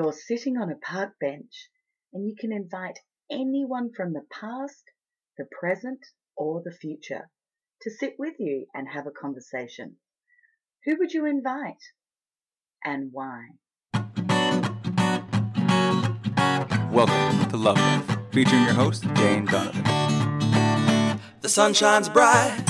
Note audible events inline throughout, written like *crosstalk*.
You're sitting on a park bench and you can invite anyone from the past, the present, or the future to sit with you and have a conversation. Who would you invite and why? Welcome to Love Life, featuring your host, Jane Donovan. The sun shines bright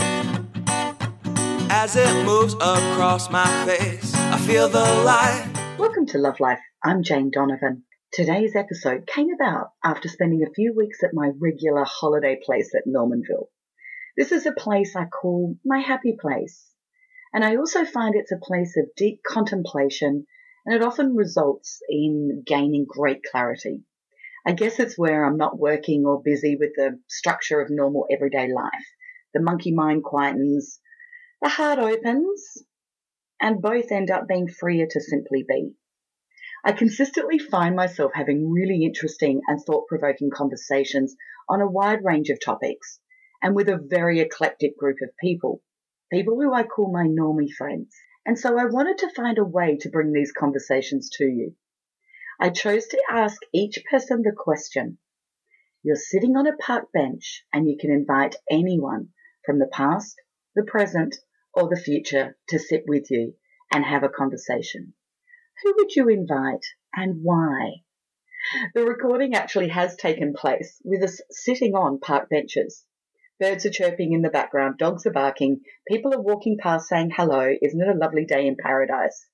as it moves across my face. I feel the light. Welcome to Love Life. I'm Jane Donovan. Today's episode came about after spending a few weeks at my regular holiday place at Normanville. This is a place I call my happy place. And I also find it's a place of deep contemplation and it often results in gaining great clarity. I guess it's where I'm not working or busy with the structure of normal everyday life. The monkey mind quietens, the heart opens, and both end up being freer to simply be. I consistently find myself having really interesting and thought provoking conversations on a wide range of topics and with a very eclectic group of people, people who I call my normie friends. And so I wanted to find a way to bring these conversations to you. I chose to ask each person the question. You're sitting on a park bench and you can invite anyone from the past, the present, or the future to sit with you and have a conversation. Who would you invite and why? The recording actually has taken place with us sitting on park benches. Birds are chirping in the background, dogs are barking, people are walking past saying hello, isn't it a lovely day in paradise?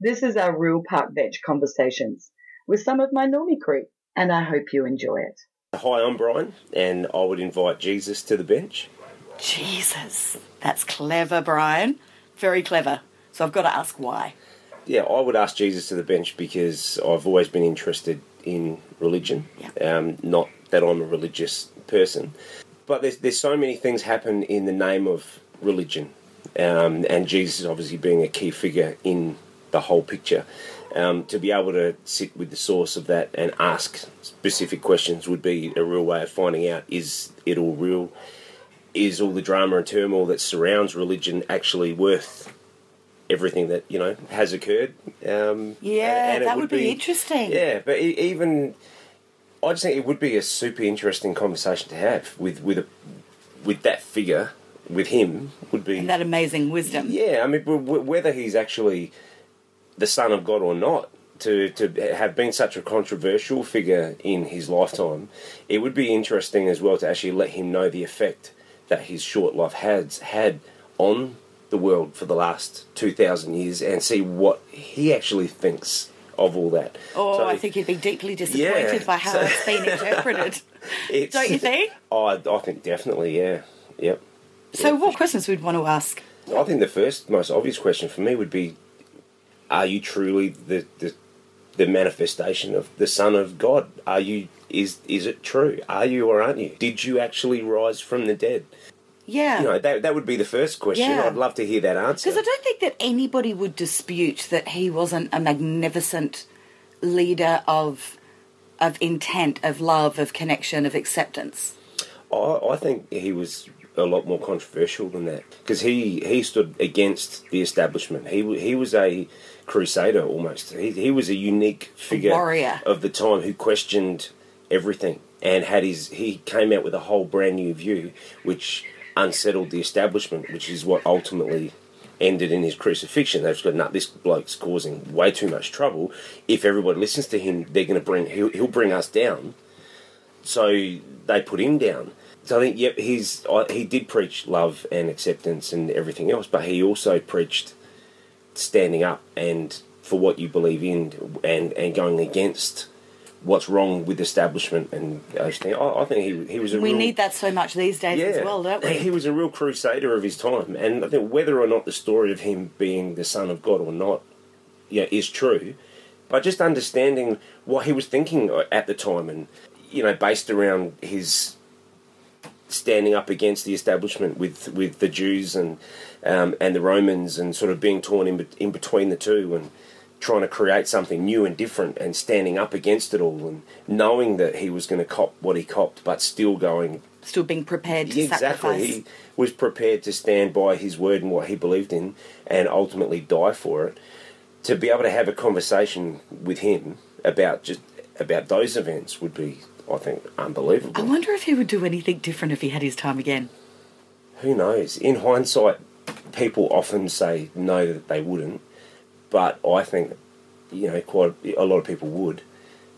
This is our real park bench conversations with some of my normie crew, and I hope you enjoy it. Hi, I'm Brian, and I would invite Jesus to the bench. Jesus, that's clever, Brian. Very clever. So I've got to ask why. Yeah, I would ask Jesus to the bench because I've always been interested in religion. Yeah. Um, not that I'm a religious person, but there's there's so many things happen in the name of religion, um, and Jesus obviously being a key figure in the whole picture. Um, to be able to sit with the source of that and ask specific questions would be a real way of finding out is it all real? Is all the drama and turmoil that surrounds religion actually worth everything that you know has occurred? Um, Yeah, and that would be interesting. Yeah, but even I just think it would be a super interesting conversation to have with with a with that figure with him would be That amazing wisdom. yeah. I mean, whether he's actually the son of God or not, to to have been such a controversial figure in his lifetime, it would be interesting as well to actually let him know the effect that his short life has had on the world for the last two thousand years, and see what he actually thinks of all that. Oh, So I think you'd be deeply disappointed Yeah, by how so- it's been *laughs* interpreted. it's- Don't you think? Oh, I, I think definitely, yeah, yep. So, what questions would want to ask? I think the first most obvious question for me would be: Are you truly the the, the manifestation of the Son of God? Are you is is it true? Are you or aren't you? Did you actually rise from the dead? Yeah. You know that that would be the first question. Yeah. I'd love to hear that answer. Because I don't think that anybody would dispute that he wasn't a magnificent leader of of intent, of love, of connection, of acceptance. I, I think he was a lot more controversial than that because he, he stood against the establishment. He he was a crusader almost. He, he was a unique figure warrior. of the time who questioned everything and had his he came out with a whole brand new view which unsettled the establishment, which is what ultimately ended in his crucifixion. They've got, nah, this bloke's causing way too much trouble. If everybody listens to him, they're going to bring he'll, he'll bring us down. So they put him down. So I think, yep, he's he did preach love and acceptance and everything else, but he also preached standing up and for what you believe in and and going against what's wrong with establishment and things. I, I think he he was a We real, need that so much these days as well, don't we? he was a real crusader of his time, and I think whether or not the story of him being the son of God or not, yeah, is true. But just understanding what he was thinking at the time, and you know, based around his standing up against the establishment with with the Jews and um, and the Romans, and sort of being torn in, in between the two, and trying to create something new and different, and standing up against it all, and knowing that he was going to cop what he copped, but still going Still being prepared to exactly. sacrifice. He was prepared to stand by his word and what he believed in, and ultimately die for it. To be able to have a conversation with him about just about those events would be, I think, unbelievable. I wonder if he would do anything different if he had his time again. Who knows? In hindsight, people often say no that they wouldn't, but I think you know quite a lot of people would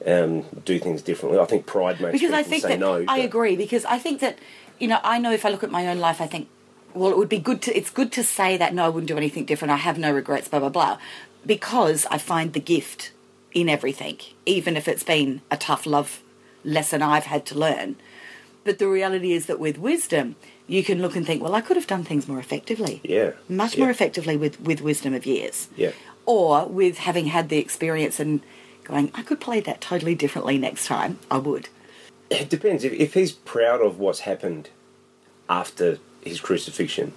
um, do things differently. I think pride makes because people I think say that no. I agree because I think that you know I know if I look at my own life I think well it would be good to it's good to say that no I wouldn't do anything different I have no regrets blah blah blah because I find the gift in everything even if it's been a tough love lesson I've had to learn but the reality is that with wisdom you can look and think well I could have done things more effectively Yeah, much yeah. more effectively with with wisdom of years Yeah. Or with having had the experience and going I could play that totally differently next time I would It depends. If, if he's proud of what's happened after his crucifixion,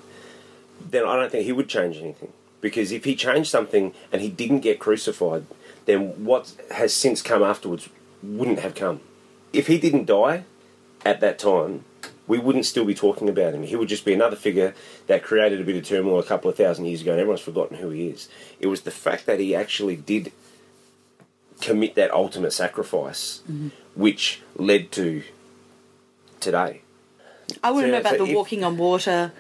then I don't think he would change anything. Because if he changed something and he didn't get crucified, then what has since come afterwards wouldn't have come. If he didn't die at that time, we wouldn't still be talking about him. He would just be another figure that created a bit of turmoil a couple of thousand years ago and everyone's forgotten who he is. It was the fact that he actually did commit that ultimate sacrifice mm-hmm. which led to today. I want to So- know about so the if- walking on water,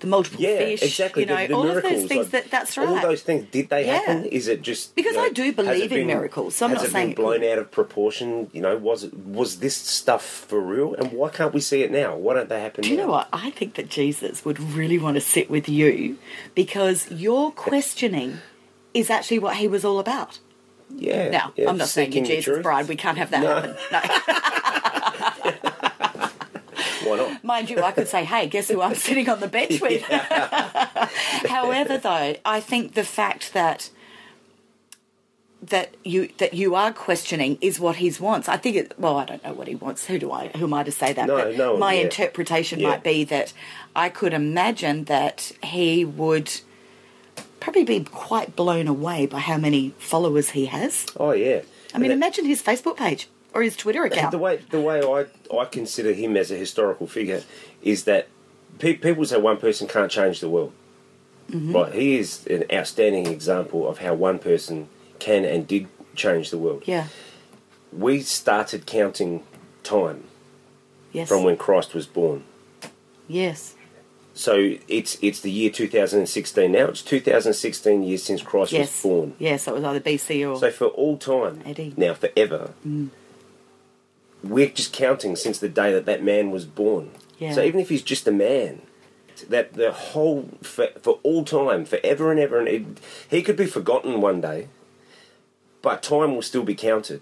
the multiple Yeah, fish, exactly. you know, the, the all miracles, of those things. like, that that's right. All those things, did they Yeah. happen? Is it just Because you know, I do believe it in been- miracles, so I'm not saying been blown out of proportion? You know, was it was this stuff for real? And why can't we see it now? Why don't they happen? Do you now? know what? I think that Jesus would really want to sit with you because your questioning is actually what he was all about. Yeah. Now, yeah, I'm not saying you Jesus bride. We can't have that No. happen. No. *laughs* *laughs* Why not? *laughs* Mind you, I could say, hey, guess who I'm *laughs* sitting on the bench *laughs* with? However, though, I think the fact that that you that you are questioning is what he wants. I think it well, I don't know what he wants. Who do I who am I to say that? No, but no, my yeah. interpretation Yeah. might be that I could imagine that he would probably be quite blown away by how many followers he has. Oh yeah. I mean, And imagine his Facebook page or his Twitter account. the way the way I I consider him as a historical figure is that pe- people say one person can't change the world. Mm-hmm. Right, he is an outstanding example of how one person can and did change the world. yeah. We started counting time Yes. from when Christ was born. yes. So it's it's the year 2016 now. It's 2016 years since Christ Yes. was born. Yes, that was either BC or So for all time, Eddie. now forever, Mm. We're just counting since the day that that man was born. Yeah. So even if he's just a man, that the whole for, for all time, forever and ever, and it, he could be forgotten one day, but time will still be counted,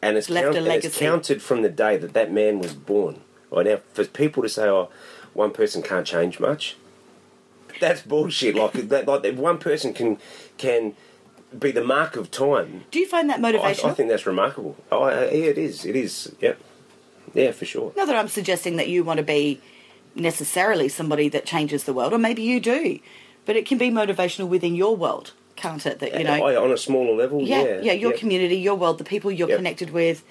and it's, count- and it's counted from the day that that man was born. Right now, for people to say, "Oh, one person can't change much," that's bullshit. Like *laughs* that, like if one person can can be the mark of time. Do you find that I, motivational? I think that's remarkable. Oh, I- yeah, it is. It is. Yep. Yeah, for sure. Not that I'm suggesting that you want to be necessarily somebody that changes the world, or maybe you do, but it can be motivational within your world, can't it? That you know, I, on a smaller level, yeah, yeah, yeah, your yep. community, your world, the people you're Yep. connected with,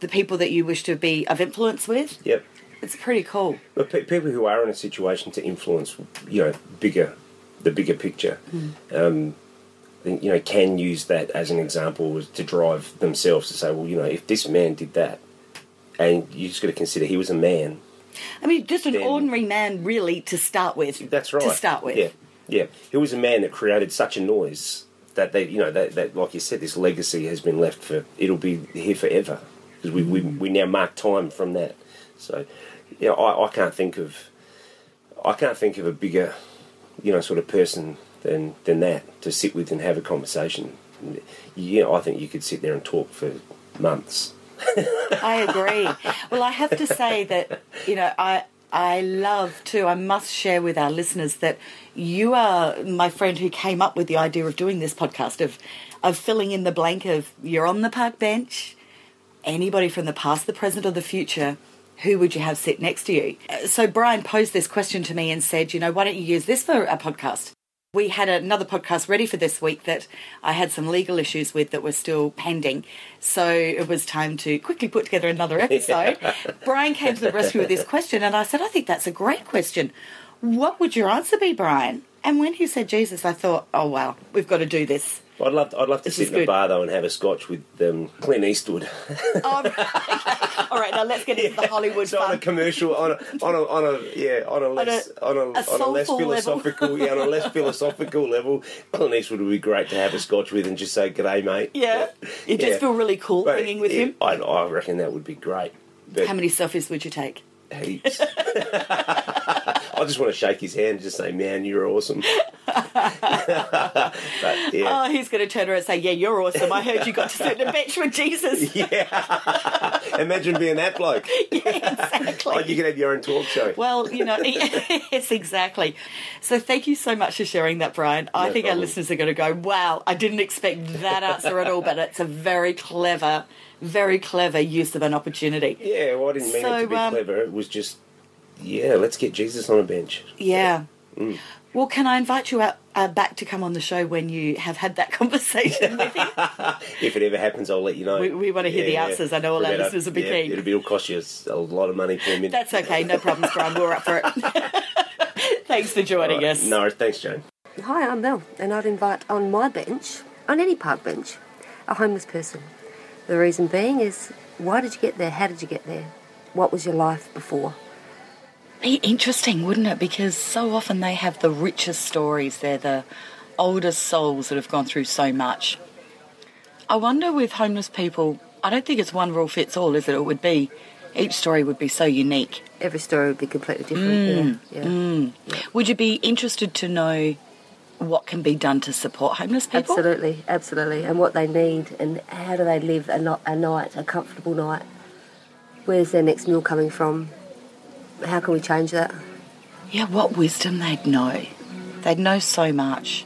the people that you wish to be of influence with. Yep. It's pretty cool. But pe- people who are in a situation to influence, you know, bigger, the bigger picture, Hmm. um, you know, can use that as an example to drive themselves to say, well, you know, if this man did that, and you just got to consider he was a man. I mean, just an Then- ordinary man, really, to start with. That's right. To start with. yeah, yeah. He was a man that created such a noise that they, you know, that, that like you said, this legacy has been left for. It'll be here forever because we, we mm-hmm. we now mark time from that. So, yeah, I, I can't think of, I can't think of a bigger, you know, sort of person than than that to sit with and have a conversation. Yeah, I think you could sit there and talk for months. *laughs* I agree. well, I have to say that you know I I love too. I must share with our listeners that you are my friend who came up with the idea of doing this podcast of of filling in the blank of you're on the park bench. Anybody from the past, the present, or the future. Who would you have sit next to you? So Brian posed this question to me and said, you know, why don't you use this for a podcast? We had another podcast ready for this week that I had some legal issues with that were still pending. So it was time to quickly put together another episode. Brian came to the rescue with this question, and I said, I think that's a great question. What would your answer be, Brian? And when he said Jesus, I thought, oh, wow, we've got to do this. I'd love, I'd love to This sit in a bar though and have a scotch with um, Clint Eastwood. *laughs* Oh, right. All right, now let's get into the Hollywood So on a commercial, on a, on a, on a, yeah, on a less, on a, on a, less soulful level. philosophical, yeah, on a less philosophical level, Clint Eastwood would be great to have a scotch with and just say, "G'day, mate." Yeah, you just Yeah. feel really cool But, hanging with yeah, him. I, I reckon that would be great. But How many selfies would you take? Heaps. *laughs* I just want to shake his hand and just say, "Man, you're awesome." *laughs* but yeah. Oh, he's going to turn around and say, "Yeah, you're awesome. I heard you got to sit in a bench with Jesus." *laughs* Yeah. Imagine being that bloke. yeah, exactly. Like you could have your own talk show. Well, you know, yes, exactly. So thank you so much for sharing that, Brian. I No think our listeners are going to go, wow, I didn't expect that answer at all, but it's a very clever, very clever use of an opportunity. yeah, well, I didn't mean it to be um, clever. It was just, yeah, let's get Jesus on a bench. Yeah. Mm. Well, can I invite you out, uh, back to come on the show when you have had that *laughs* conversation with him? *laughs* If it ever happens, I'll let you know. We- we wanna hear the answers. I know all We our better- listeners will be yeah, keen. It'll, be, it'll cost you a lot of money per minute. That's okay, no problems, Brian. We're up for it. *laughs* Thanks for joining All right. us. No, thanks, Jane. Hi, I'm Mel, and I'd invite on my bench, on any park bench, a homeless person. The reason being is why did you get there? How did you get there? What was your life before? Be interesting, wouldn't it? Because so often they have the richest stories. They're the oldest souls that have gone through so much. I wonder with homeless people, I don't think it's one rule fits all, is it? It would be, each story would be so unique. Every story would be completely different. yeah, mm, mm. yeah. Would you be interested to know what can be done to support homeless people? Absolutely, absolutely. And what they need, and how do they live a, a night, a comfortable night? Where's their next meal coming from? How can we change that? Yeah, what wisdom they'd know. They'd know so much.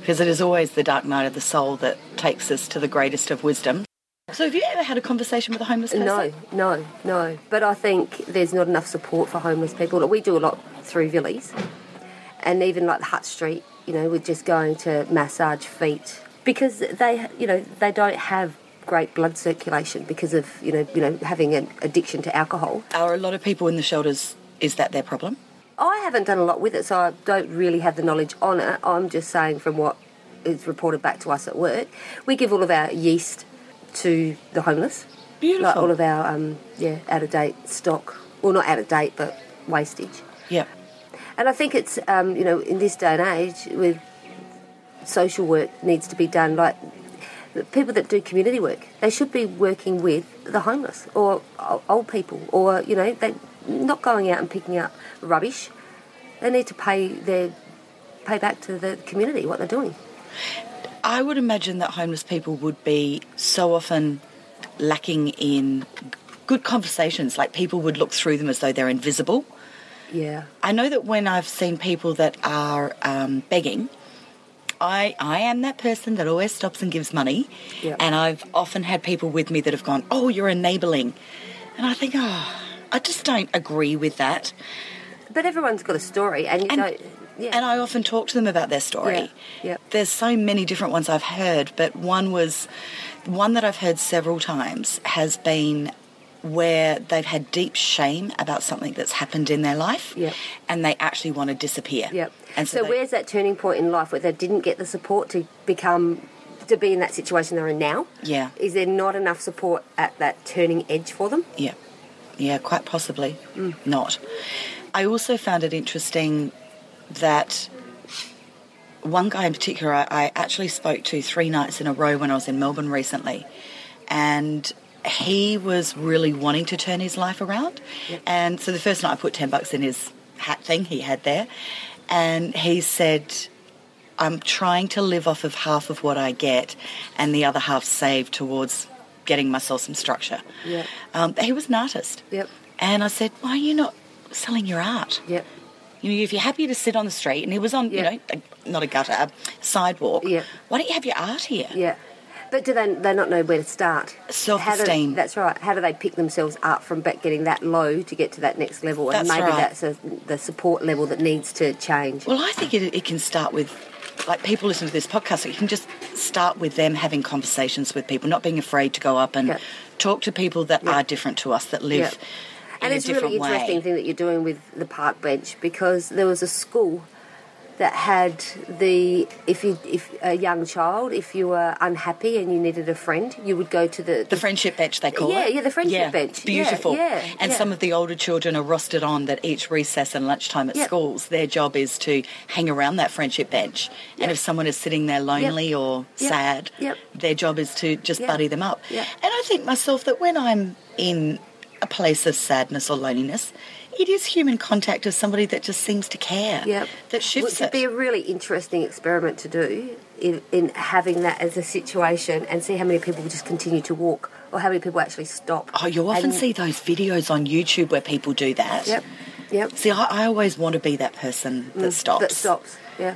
Because it is always the dark night of the soul that takes us to the greatest of wisdom. So, have you ever had a conversation with a homeless person? No, no, no. But I think there's not enough support for homeless people. We do a lot through Vinnies, and even like the Hutt Street. You know, we're just going to massage feet because they, you know, they don't have great blood circulation because of you know, you know, having an addiction to alcohol. Are a lot of people in the shelters, is that their problem? I haven't done a lot with it, so I don't really have the knowledge on it. I'm just saying from what is reported back to us at work, we give all of our yeast to the homeless. Beautiful. Like all of our um, yeah out of date stock, well not out of date but wastage. Yep. And I think it's um, you know in this day and age with social work needs to be done like people that do community work they should be working with the homeless or old people or you know they not going out and picking up rubbish they need to pay their pay back to the community what they're doing I would imagine that homeless people would be so often lacking in good conversations. Like people would look through them as though they're invisible. Yeah I know that when I've seen people that are um, begging, I I am that person that always stops and gives money, Yeah. and I've often had people with me that have gone, "Oh, you're enabling," and I think, oh, I just don't agree with that. but everyone's got a story and you And- yeah And I often talk to them about their story. Yeah, yeah. There's so many different ones I've heard, but one was one that I've heard several times has been where they've had deep shame about something that's happened in their life Yeah. and they actually want to disappear. Yep. And so, they- where's that turning point in life where they didn't get the support to become to be in that situation they're in now? Yeah. Is there not enough support at that turning edge for them? Yeah, yeah, quite possibly mm. not. I also found it interesting that one guy in particular I, I actually spoke to three nights in a row when I was in Melbourne recently, and he was really wanting to turn his life around. And so the first night I put 10 bucks in his hat thing he had there, and he said, I'm trying to live off of half of what I get and the other half save towards getting myself some structure. Yep. Um, he was an artist. Yep. And I said, why are you not selling your art? Yep. You know, if you're happy to sit on the street, and he was on, Yeah. you know, a, not a gutter, a sidewalk. Yeah. Why don't you have your art here? Yeah. But do they, they not know where to start? Self-esteem. Do- That's right. How do they pick themselves up from getting that low to get to that next level? And That's maybe right. that's a, the support level that needs to change. Well, I think it, it can start with, like, people listen to this podcast, so you can just start with them having conversations with people, not being afraid to go up and Yeah. talk to people that Yeah. are different to us, that live in And a it's different really interesting way. thing that you're doing with the park bench because there was a school that had the if you if a young child if you were unhappy and you needed a friend you would go to the The friendship bench, they call Yeah, it. yeah, yeah the friendship bench. Yeah, Beautiful. yeah, and yeah. some of the older children are rostered on that each recess and lunchtime at Yep. schools, their job is to hang around that friendship bench. And if someone is sitting there lonely or Yep. sad, Yep. their job is to just Yep. buddy them up. Yep. And I think myself that when I'm in a place of sadness or loneliness, it is human contact of somebody that just seems to care. Yep. That shifts Which would it. be a really interesting experiment to do in, in having that as a situation and see how many people will just continue to walk or how many people actually stop. Oh, you often And- see those videos on YouTube where people do that. Yep. Yep. See, I, I always want to be that person that mm, stops. That stops. Yeah.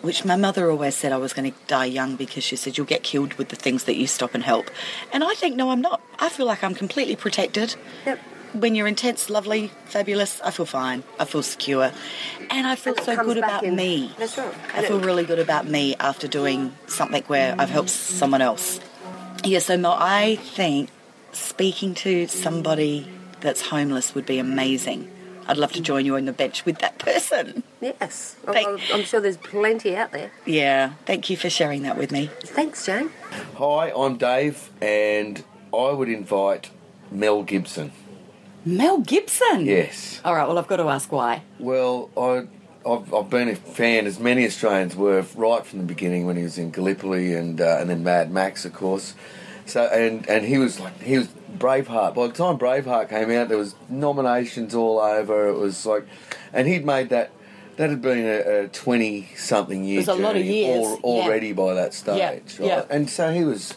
Which my mother always said I was going to die young because she said you'll get killed with the things that you stop and help. And I think, no, I'm not. I feel like I'm completely protected. Yep. When you're intense, lovely, fabulous, I feel fine. I feel secure. And I feel And so good about in- me. That's right. I And feel really good about me after doing something where I've helped someone else. Yeah, so Mel, I think speaking to somebody that's homeless would be amazing. I'd love to join you on the bench with that *laughs* person. Yes. Thank- I'm- I'm sure there's plenty out there. Yeah, thank you for sharing that with me. Thanks, Jane. Hi, I'm Dave, and I would invite Mel Gibson. Mel Gibson? Yes. All right, well, I've got to ask why. Well, I, I've, I've been a fan, as many Australians were, right from the beginning when he was in Gallipoli and uh, and then Mad Max, of course. So and and he was like he was Braveheart. By the time Braveheart came out, there was nominations all over. It was like, and he'd made that. That had been a, a twenty-something year. It was a lot of years, al- yeah. already by that stage, Yeah, right? yeah. And so he was.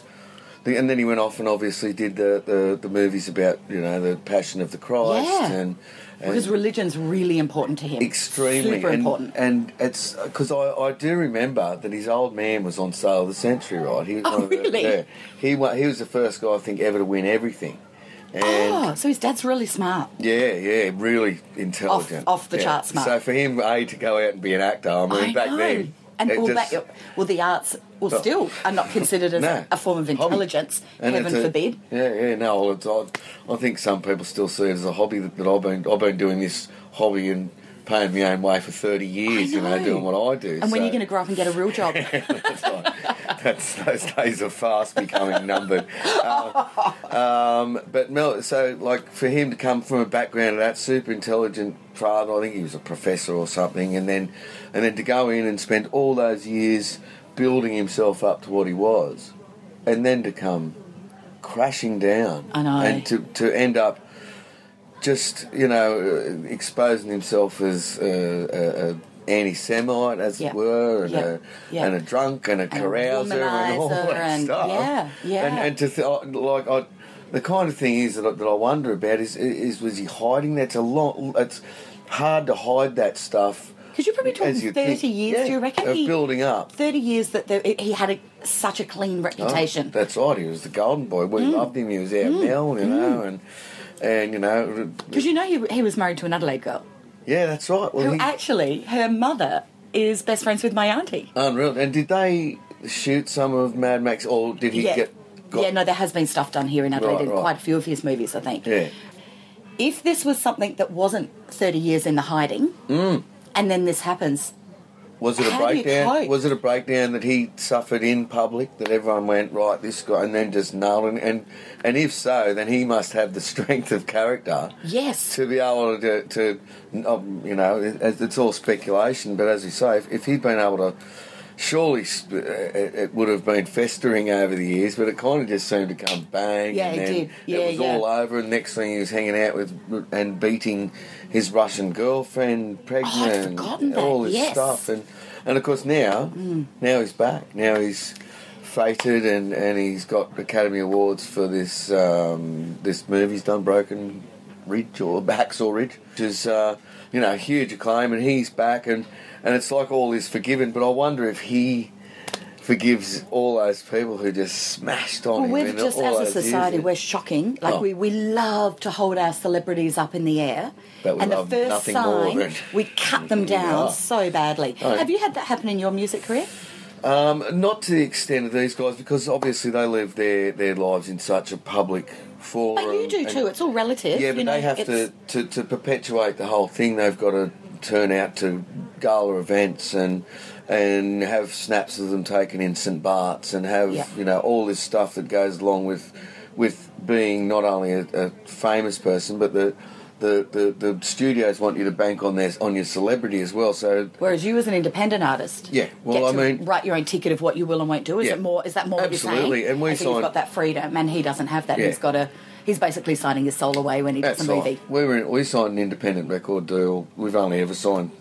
The- And then he went off and obviously did the, the, the movies about you know the Passion of the Christ Yeah. and, and Because religion's really important to him. extremely Super and, important. And it's because I, I do remember that his old man was on Sale of the Century, right? He was Oh, of the- really? yeah, he he was the first guy I think ever to win everything. And oh, so his dad's really smart. yeah, yeah, really intelligent, off the Yeah. chart smart. So for him, a to go out and be an actor, I mean, I back know. then, And well, just- that, well, the arts, well, still are not considered as *laughs* No. a form of intelligence. Heaven a- forbid. Yeah, yeah, no. well, It's, I, I think some people still see it as a hobby that, that I've been I've been doing this hobby and paying my own way for thirty years. I You know, know. doing what I do. And when are you going to grow up and get a real job? *laughs* that's right. That's those days are fast becoming numbered. Uh, um, but Mel, so like for him to come from a background of that super intelligent father, I think he was a professor or something, and then and then to go in and spend all those years building himself up to what he was, and then to come crashing down, I know. and to to end up just you know exposing himself as a, a anti-Semite, as Yeah. it were, and, Yeah. a, Yeah. and a drunk and a carouser and all that and- stuff. yeah, yeah. And, and to th- like I, the kind of thing is that I, that I wonder about is is was he hiding? That's a lot. It's hard to hide that stuff. Because you're probably talking you 30 think. years, Yeah, do you reckon? Of He- building up. 30 years that there, he had a, such a clean Oh, reputation. that's right. He was the golden boy. We Mm. loved him. He was our Mel, you know, and and you know, Because you know he, he was married to an Adelaide girl yeah, that's right. Well, who he, actually, her mother is best friends with my auntie. unreal. And did they shoot some of Mad Max, or did he yeah. get? Got, yeah, no, there has been stuff done here in Adelaide Right, in right. quite a few of his movies, I think. Yeah. If this was something that wasn't 30 years in the hiding, Mm. And then this happens, Was it a How do you breakdown? cope? Was it a breakdown that he suffered in public that everyone went right this guy and then just nailed it? And and if so, then he must have the *laughs* strength of character yes. to be able to to um, you know it, it's all speculation. But as you say, if, if he'd been able to. Surely uh, it, it would have been festering over the years, but it kind of just seemed to come bang. Yeah, and it did. Yeah, it was yeah. all over. And next thing he was hanging out with and beating his Russian girlfriend pregnant. Oh, I'd and forgotten that, All this yes. stuff, and and of course now, now he's back. Now he's fated, and, and he's got Academy Awards for this um, this movie he's done, Broken Ridge or Hacksaw Ridge, which is uh, you know huge acclaim, and he's back, and and it's like all is forgiven. But I wonder if he forgives all those people who just smashed on Well, him. we've just, all as a society, we're shocking. Like, Oh. we, we love to hold our celebrities up in the air. And the first nothing sign, we cut them *laughs* down so badly. Oh. Have you had that happen in your music career? Um, not to the extent of these guys, because obviously they live their, their lives in such a public forum. But you do and- too. It's all relative. Yeah, but you know, they have to, to, to perpetuate the whole thing. They've got to turn out to gala events and and have snaps of them taken in St Bart's and have Yeah. you know all this stuff that goes along with with being not only a, a famous person but the the, the, the studios want you to bank on their on your celebrity as well. So Whereas you, as an independent artist, Yeah, well, I mean- write your own ticket of what you will and won't do. Is Yeah. it more? Is that more what you're Absolutely, saying? and we I think you've got that freedom, and he doesn't have that. Yeah. He's got a. He's basically signing his soul away when he does a movie. right. We were in, we signed an independent record deal. We've only ever signed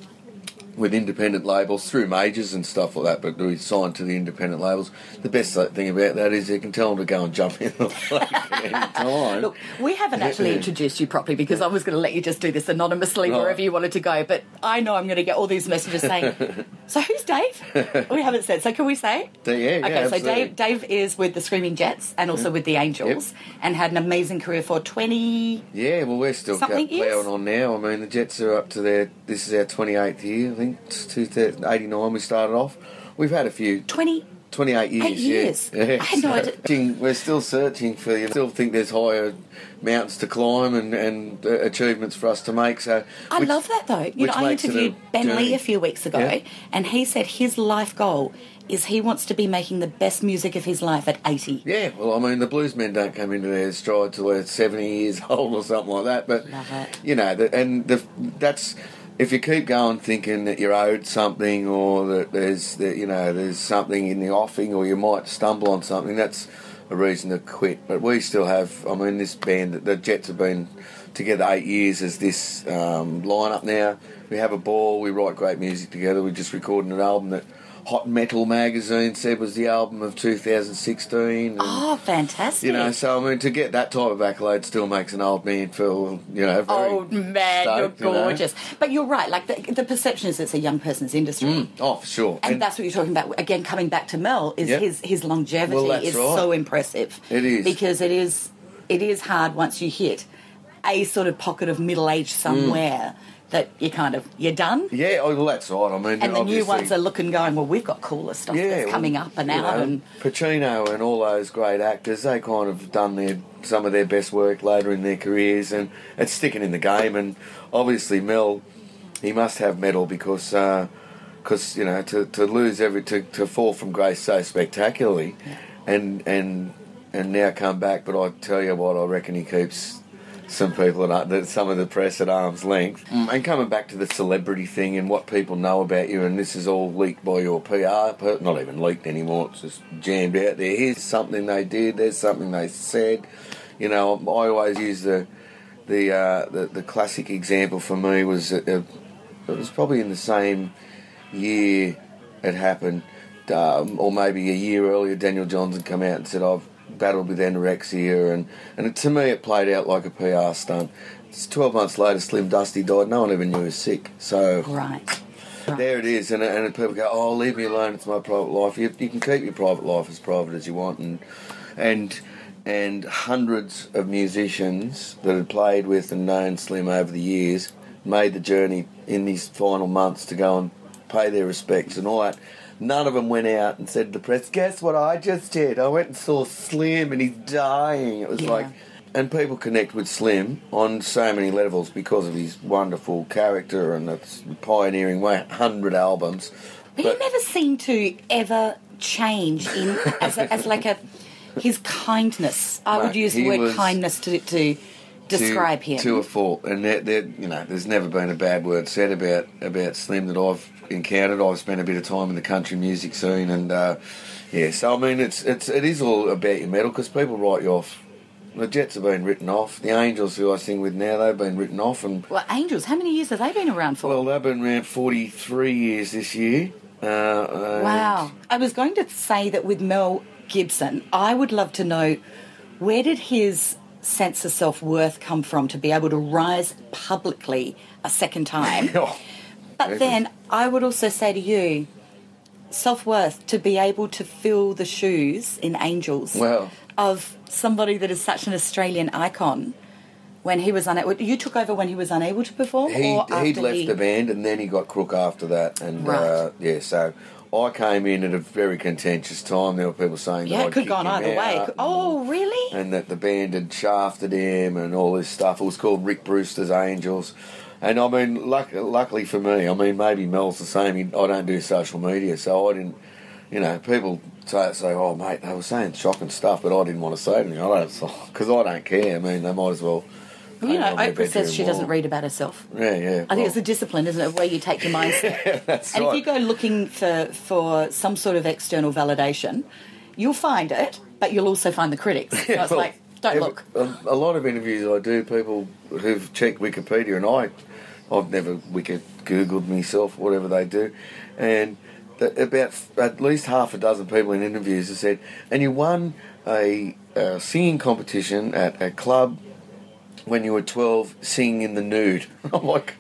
with independent labels through majors and stuff like that, but we signed to the independent labels. The best thing about that is you can tell them to go and jump in the lake at any time. Look, we haven't actually introduced you properly because I was going to let you just do this anonymously Right. wherever you wanted to go. But I know I'm going to get all these messages saying, "So who's Dave?" we haven't said. So can we say? *laughs* Yeah, yeah, Okay, so. Dave, Dave is with the Screaming Jets and also mm. with the Angels, and had an amazing career for 20. Yeah, well, we're still plowing on now. I mean, the Jets are up to their. This is our 28th year, I think. It's 2089 we started off. We've had a few. 20 28 years. Eight years? *laughs* Yeah. I had no idea. We're still searching for you. Still think there's higher mountains to climb and, and uh, achievements for us to make. So I which- love that though. You know, I makes it a interviewed Ben journey. Lee a few weeks ago, Yeah. and he said his life goal is he wants to be making the best music of his life at 80. Yeah, well, I mean, the bluesmen don't come into their stride till they're 70 years *laughs* old or something like that. But, Love it. you know, the, and the, that's if you keep going thinking that you're owed something or that there's, that, you know, there's something in the offing or you might stumble on something, that's a reason to quit. But we still have, I mean, this band, the Jets have been together eight years as this um, lineup now. We have a ball, we write great music together. We're just recording an album that Hot Metal magazine said was the album of 2016. and- Oh, fantastic. you know, so I mean, to get that type of accolade still makes an old man feel, you know, very Oh man, stoked, you you're know. gorgeous. But you're right. Like the, the perception is it's a young person's industry, Mm, oh, for sure. and, that's what you're talking about. Again, coming back to Mel, is Yep. his his longevity Well, is right. so impressive. It is. because it is it is hard once you hit a sort of pocket of middle age somewhere that you kind of you're done. yeah, oh, well, that's right. I mean, And the new ones are looking, going, well, we've got cooler stuff yeah, that's well, coming up and out, know, and Pacino and all those great actors, they kind of done their some of their best work later in their careers, and it's sticking in the game. And obviously, Mel, he must have mettle because. Uh, because you know to, to lose every to, to fall from grace so spectacularly, and and and now come back. But I tell you what, I reckon he keeps some people at that some of the press at arm's length. And coming back to the celebrity thing and what people know about you, and this is all leaked by your PR, not even leaked anymore. It's just jammed out there. Here's something they did. There's something they said. You know, I always use the the uh, the, the classic example for me was uh, it was probably in the same year it happened, um, or maybe a year earlier. Daniel Johnson come out and said, "I've battled with anorexia," and and it, to me it played out like a PR stunt. It's Twelve months later, Slim Dusty died. No one ever knew he was sick. So right. there it is, and and people go, "Oh, leave me alone. It's my private life." You, you can keep your private life as private as you want, and and and hundreds of musicians that had played with and known Slim over the years made the journey in these final months to go and pay their respects and all that. None of them went out and said to the press, "Guess what I just did? I went and saw Slim, and he's dying." It was Yeah. like. And people connect with Slim on so many levels because of his wonderful character and its pioneering way, hundred albums. But, he never seemed to ever change in as, a, as like a his kindness. I No, would use the word kindness to to describe to, him. to a fault. And there, there, you know, there's never been a bad word said about about Slim that I've encountered. I've spent a bit of time in the country music scene, and uh, yeah. So I mean, it's it's it is all about your mettle because people write you off. The Jets have been written off. The Angels, who I sing with now, they've been written off, and well, Angels, how many years have they been around for? well, they've been around 43 years this year. Uh, wow. I was going to say that with Mel Gibson, I would love to know where did his sense of self worth come from to be able to rise publicly a second time? *laughs* But then I would also say to you, self worth to be able to fill the shoes in Angels Well- of somebody that is such an Australian icon. When he was unable, you took over when he was unable to perform, he he'd left he... the band and then he got Crook after that, and Right. uh, yeah, so I came in at a very contentious time. There were people saying Yeah, that it could have gone either way. Oh, really? and that the band had shafted him and all this stuff. It was called Rick Brewster's Angels, And I mean, luck, luckily for me, I mean, maybe Mel's the same. He, I don't do social media, so I didn't. You know, people say, say, "Oh, mate, they were saying shocking stuff," but I didn't want to say anything. I don't, *laughs* because I don't care. I mean, they might as well. Well, you know, hang on their Oprah says she doesn't read about herself. Yeah, yeah. I think it's a discipline, isn't it, where you take your mindset. *laughs* yeah, That's and right. if you go looking for, for some sort of external validation, you'll find it, but you'll also find the critics. *laughs* So it's Well, like, don't every- look. A, a lot of interviews I do, people who've checked Wikipedia, and I, I've never wiki googled myself, whatever they do, and about at least half a dozen people in interviews have said, and you won a, uh singing competition at a club when you were twelve, singing in the nude. *laughs* I'm like.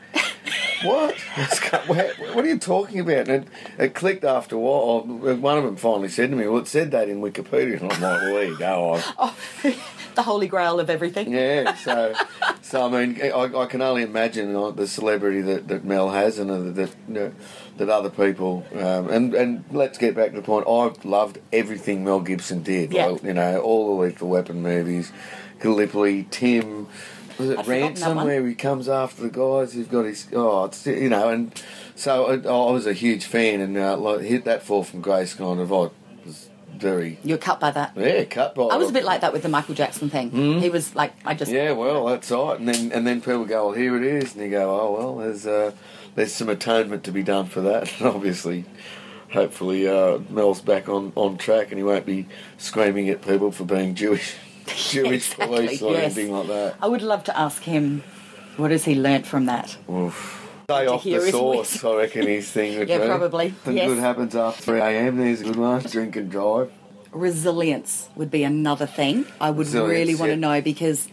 What? What are you talking about? And it, it clicked after a while. One of them finally said to me, "Well, it said that in Wikipedia." And *laughs* I'm like, "Well, there you go." *laughs* The holy grail of everything. yeah, *laughs* so so I mean, I, I can only imagine the celebrity that, that Mel has, and uh, that you know, that other people. Um, and and let's get back to the point. I loved everything Mel Gibson did. Yeah. Like, you know, all the Lethal Weapon movies, Gallipoli, Tim. Was it I'd forgotten that Ransom where he comes after the guys who've got his oh it's you know and so I, I was a huge fan and uh, like, hit that fall from grace kind of I very You're cut by that. yeah cut by I was a bit like that with the Michael Jackson thing. He was like, I just. Yeah, well, that's right. And then and then people go, well, here it is, and you go, oh well, there's uh, there's some atonement to be done for that. *laughs* And obviously, hopefully, uh, Mel's back on, on track, and he won't be screaming at people for being Jewish, *laughs* Jewish Exactly, police or yes. anything like that. I would love to ask him, what has he learnt from that? Oof. Stay off hear the his sauce. I reckon his thing would Yeah, be. probably, Something yes. good happens after 3 a.m. There's a good one. Drink and drive. Resilience would be another thing I would Resilience, really want yeah. to know because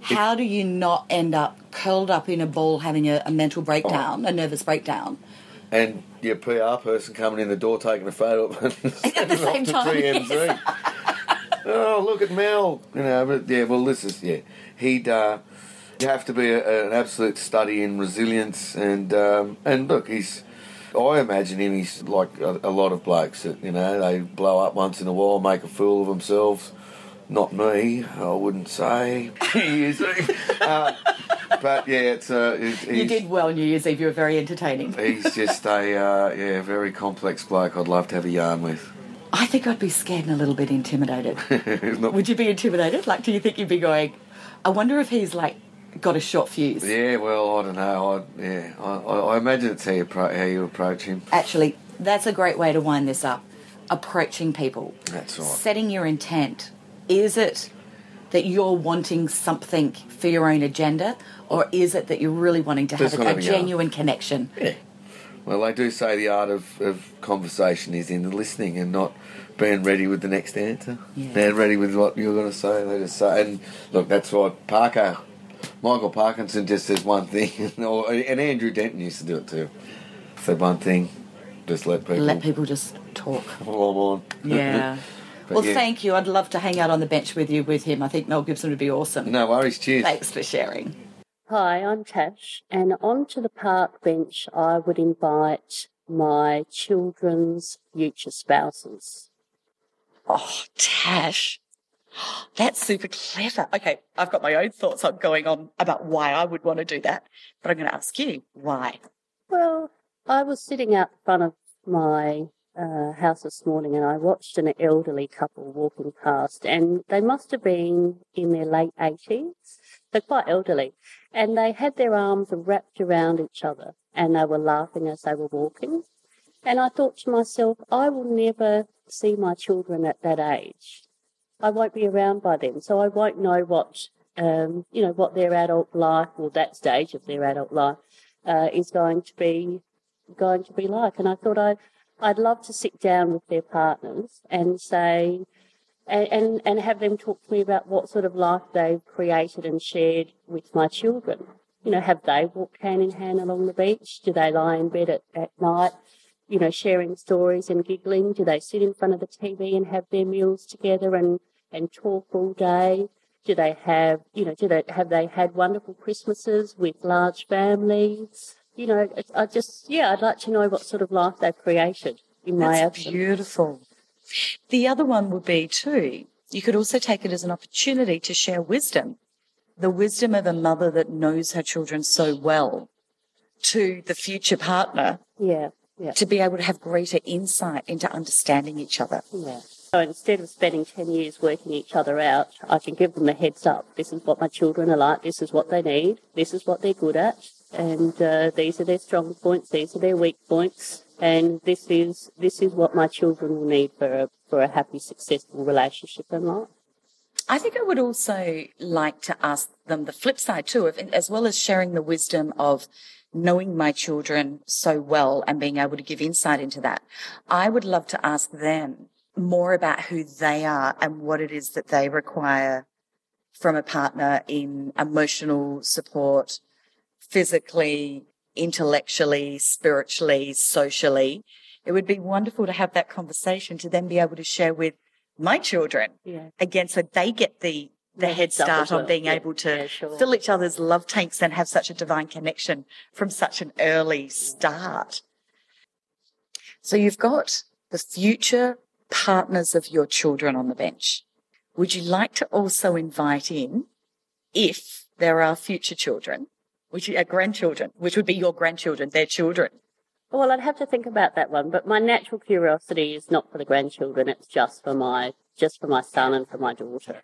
how do you not end up curled up in a ball having a, a mental breakdown, Oh. a nervous breakdown? And your PR person coming in the door taking a photo of it and *laughs* At the sending it same off to time, TMZ. oh, look at Mel. You know, but yeah, well, this is, yeah. He'd, uh, you have to be a, an absolute study in resilience and, um, and look, he's, I imagine him, he's like a, a lot of blokes that, you know, they blow up once in a while, make a fool of themselves. Not me, I wouldn't say. *laughs* you see. *laughs* Uh, but yeah, it's, uh, it's, You did well New Year's Eve. You were very entertaining. He's just a uh, yeah, very complex bloke. I'd love to have a yarn with. I think I'd be scared and a little bit intimidated. *laughs* Not- Would you be intimidated? Like, do you think you'd be going? I wonder if he's like got a short fuse. yeah, well, I don't know. I, yeah, I, I, I imagine it's how you, appro- how you approach him. Actually, that's a great way to wind this up. Approaching people, That's right. setting your intent. Is it that you're wanting something for your own agenda, or is it that you're really wanting to have Just a, a have a yarn. genuine connection? Yeah. Well, they do say the art of, of conversation is in the listening and not being ready with the next answer. Yeah. Being ready with what you're going to say. They just say, and look, that's why Parker, Michael Parkinson just says one thing, *laughs* or, and Andrew Denton used to do it too. Say one thing, just let people. Let people just talk. While I'm on. Yeah. *laughs* Well, yeah. thank you. I'd love to hang out on the bench with you with him. I think Mel Gibson would be awesome. No worries. Cheers. Thanks for sharing. Hi, I'm Tash, and onto the park bench I would invite my children's future spouses. Oh, Tash. *gasps* That's super clever. Okay, I've got my own thoughts on going on about why I would want to do that, but I'm going to ask you why. Well, I was sitting out front of my uh, house this morning and I watched an elderly couple walking past, and they must have been in their late 80s. They're quite elderly. And they had their arms wrapped around each other and they were laughing as they were walking. And I thought to myself, I will never see my children at that age. I won't be around by then, so I won't know what, um, you know, what their adult life or that stage of their adult life uh, is going to be going to be like. And I thought I, I'd love to sit down with their partners and say, and, and, and have them talk to me about what sort of life they've created and shared with my children. You know, have they walked hand in hand along the beach? Do they lie in bed at, at night, you know, sharing stories and giggling? Do they sit in front of the TV and have their meals together and, and talk all day? Do they have, you know, do they have they had wonderful Christmases with large families? You know, it's- I just, yeah, I'd like to know what sort of life they've created in my That's absence. beautiful. The other one would be too, you could also take it as an opportunity to share wisdom. The wisdom of a mother that knows her children so well to the future partner Yeah, yeah, to be able to have greater insight into understanding each other. yeah. So instead of spending 10 years working each other out, I can give them a heads up. This is what my children are like. This is what they need. This is what they're good at. And uh, these are their strong points. These are their weak points. And this is this is what my children will need for a, for a happy, successful relationship in life. I think I would also like to ask them the flip side too, of, as well as sharing the wisdom of knowing my children so well and being able to give insight into that. I would love to ask them more about who they are and what it is that they require from a partner in emotional support, physically, intellectually, spiritually, socially. It would be wonderful to have that conversation to then be able to share with my children Yeah. again so they get the the head start on being Yeah, able to yeah, sure. fill each other's love tanks and have such a divine connection from such an early start. So you've got the future partners of your children on the bench. Would you like to also invite in, if there are future children, which uh, are grandchildren, which would be your grandchildren, their children? Well, I'd have to think about that one, but my natural curiosity is not for the grandchildren. It's just for my just for my son and for my daughter.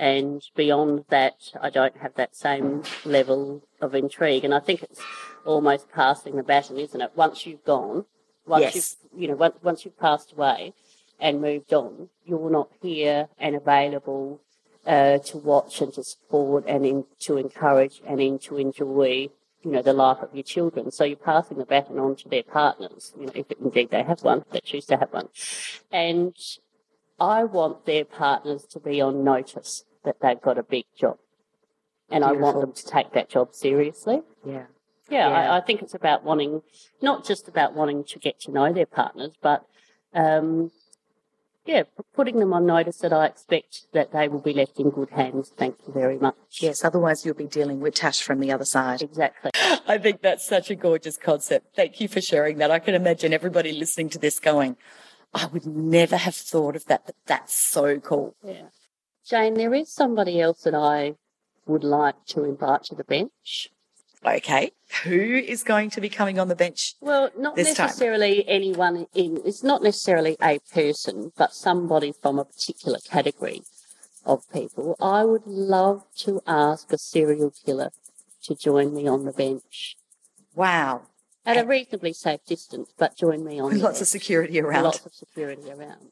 And beyond that, I don't have that same level of intrigue. And I think it's almost passing the baton, isn't it? Once you've gone, once Yes. you've you know once, once you've passed away and moved on, you're not here and available uh, to watch and to support and in, to encourage and in, to enjoy you know, the life of your children. So you're passing the baton on to their partners, you know, if indeed they have one, they choose to have one. And I want their partners to be on notice that they've got a big job. And I want them to take that job seriously. Yeah. Yeah, Yeah. I, I think it's about wanting, not just about wanting to get to know their partners, but, um, yeah, putting them on notice that I expect that they will be left in good hands. Thank you very much. Yes, otherwise you'll be dealing with Tash from the other side. Exactly. I think that's such a gorgeous concept. Thank you for sharing that. I can imagine everybody listening to this going, I would never have thought of that, but that's so cool. Yeah. Jane, there is somebody else that I would like to invite to the bench. Okay. Who is going to be coming on the bench? Well, not This time. necessarily anyone in, it's not necessarily a person, but somebody from a particular category of people. I would love to ask a serial killer to join me on the bench Wow. At a reasonably safe distance, but join me on lots of security around. Lots of security around.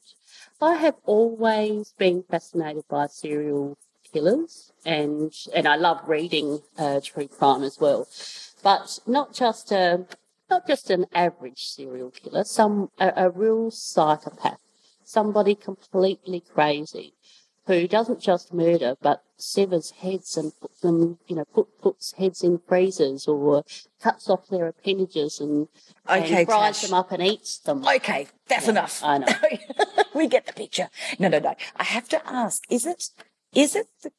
I have always been fascinated by serial killers, and and I love reading uh, true crime as well, but not just a not just an average serial killer, some a, a real psychopath, somebody completely crazy, who doesn't just murder but severs heads and puts them, you know, put, puts heads in freezers or cuts off their appendages and, Okay, and fries Tash. them up and eats them. Okay, that's Yeah, enough. I know. *laughs* we get the picture. No, no, no. I have to ask, is it is it the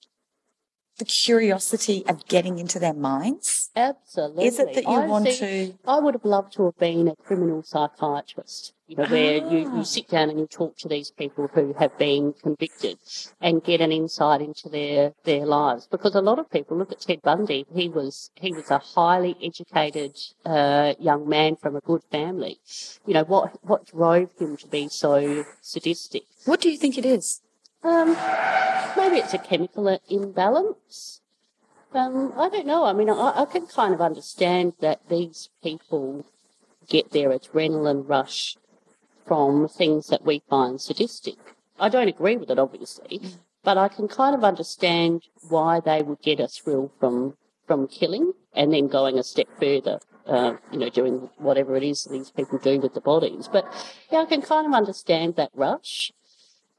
the curiosity of getting into their minds? Absolutely. Is it that you I want to I would have loved to have been a criminal psychiatrist, you know, where you, Ah. you sit down and you talk to these people who have been convicted and get an insight into their, their lives. Because a lot of people look at Ted Bundy. He was, he was a highly educated, uh, young man from a good family. You know, what, what drove him to be so sadistic? What do you think it is? Um, maybe it's a chemical imbalance. Um, I don't know. I mean, I, I can kind of understand that these people get their adrenaline rush from things that we find sadistic. I don't agree with it, obviously, but I can kind of understand why they would get a thrill from from killing and then going a step further. Uh, you know, doing whatever it is these people do with the bodies. But yeah, I can kind of understand that rush.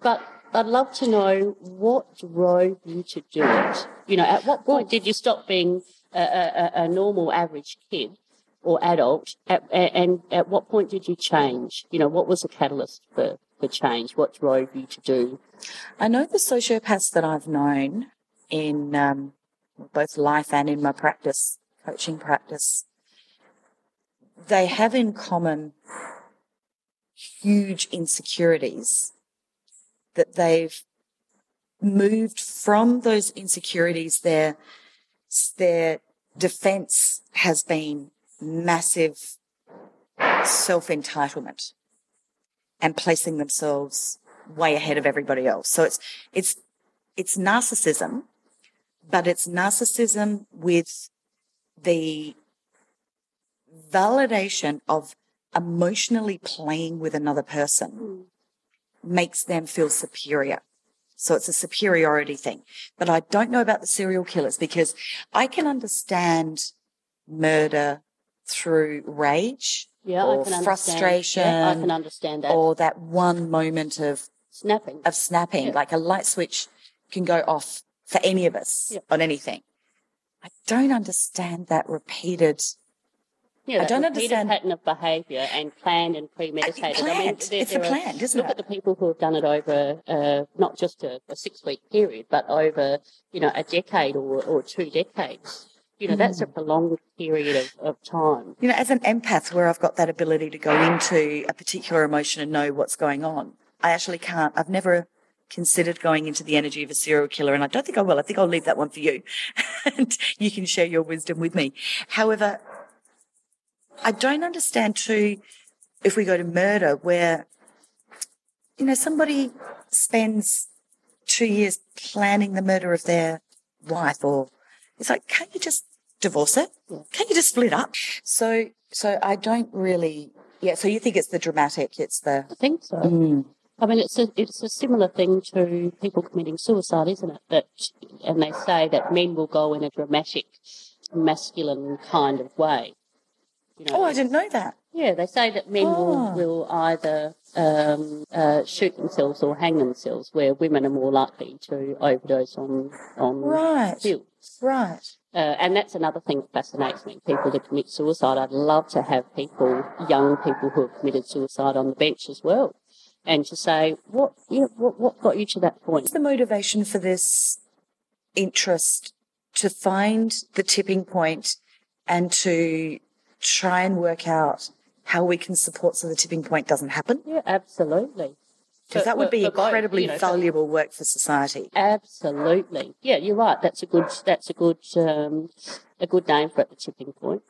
But I'd love to know what drove you to do it. You know, at what point did you stop being a, a, a- normal average kid or adult? At, a- and at what point did you change? You know, what was the catalyst for, for change? What drove you to do? I know the sociopaths that I've known in um, both life and in my practice, coaching practice, they have in common huge insecurities that they've moved from those insecurities. Their their defense has been massive self entitlement and placing themselves way ahead of everybody else. So it's it's it's narcissism, but it's narcissism with the validation of emotionally playing with another person hmm. Makes them feel superior. So it's a superiority thing. But I don't know about the serial killers because I can understand murder through rage Yeah, or frustration Yeah, I can understand that. or that one moment of snapping. of snapping, Yeah. like a light switch can go off for any of us Yeah. on anything. I don't understand that repeated. Yeah, I don't understand- pattern of behaviour and planned and premeditated. I mean, planned. there- It's a there are- planned, isn't look it? at the people who have done it over uh, not just a, a six-week period, but over you know a decade or, or two decades. You know, that's a Hmm. prolonged period of, of time. You know, as an empath, where I've got that ability to go into a particular emotion and know what's going on, I actually can't. I've never considered going into the energy of a serial killer, and I don't think I will. I think I'll leave that one for you, *laughs* and you can share your wisdom with me. However, I don't understand too if we go to murder, where you know somebody spends two years planning the murder of their wife, or it's like, can't you just divorce it? Can't you just split up? So, so I don't really. Yeah. So you think it's the dramatic? It's the. I think so. Mm. I mean, it's a it's a similar thing to people committing suicide, isn't it? That, and they say that men will go in a dramatic, masculine kind of way. You know, Oh, I didn't know that. Yeah, they say that men Oh. will, will either um, uh, shoot themselves or hang themselves, where women are more likely to overdose on on Right. pills. Right. Uh, and that's another thing that fascinates me. People that commit suicide. I'd love to have people, young people who have committed suicide, on the bench as well, and to say what you know, what what got you to that point. What's the motivation for this interest to find the tipping point and to try and work out how we can support so the tipping point doesn't happen? Yeah, absolutely. Because that would be for both, incredibly you know, for- valuable work for society. Absolutely. Yeah, you're right. That's a good. That's a good. Um, a good name for it, the tipping point.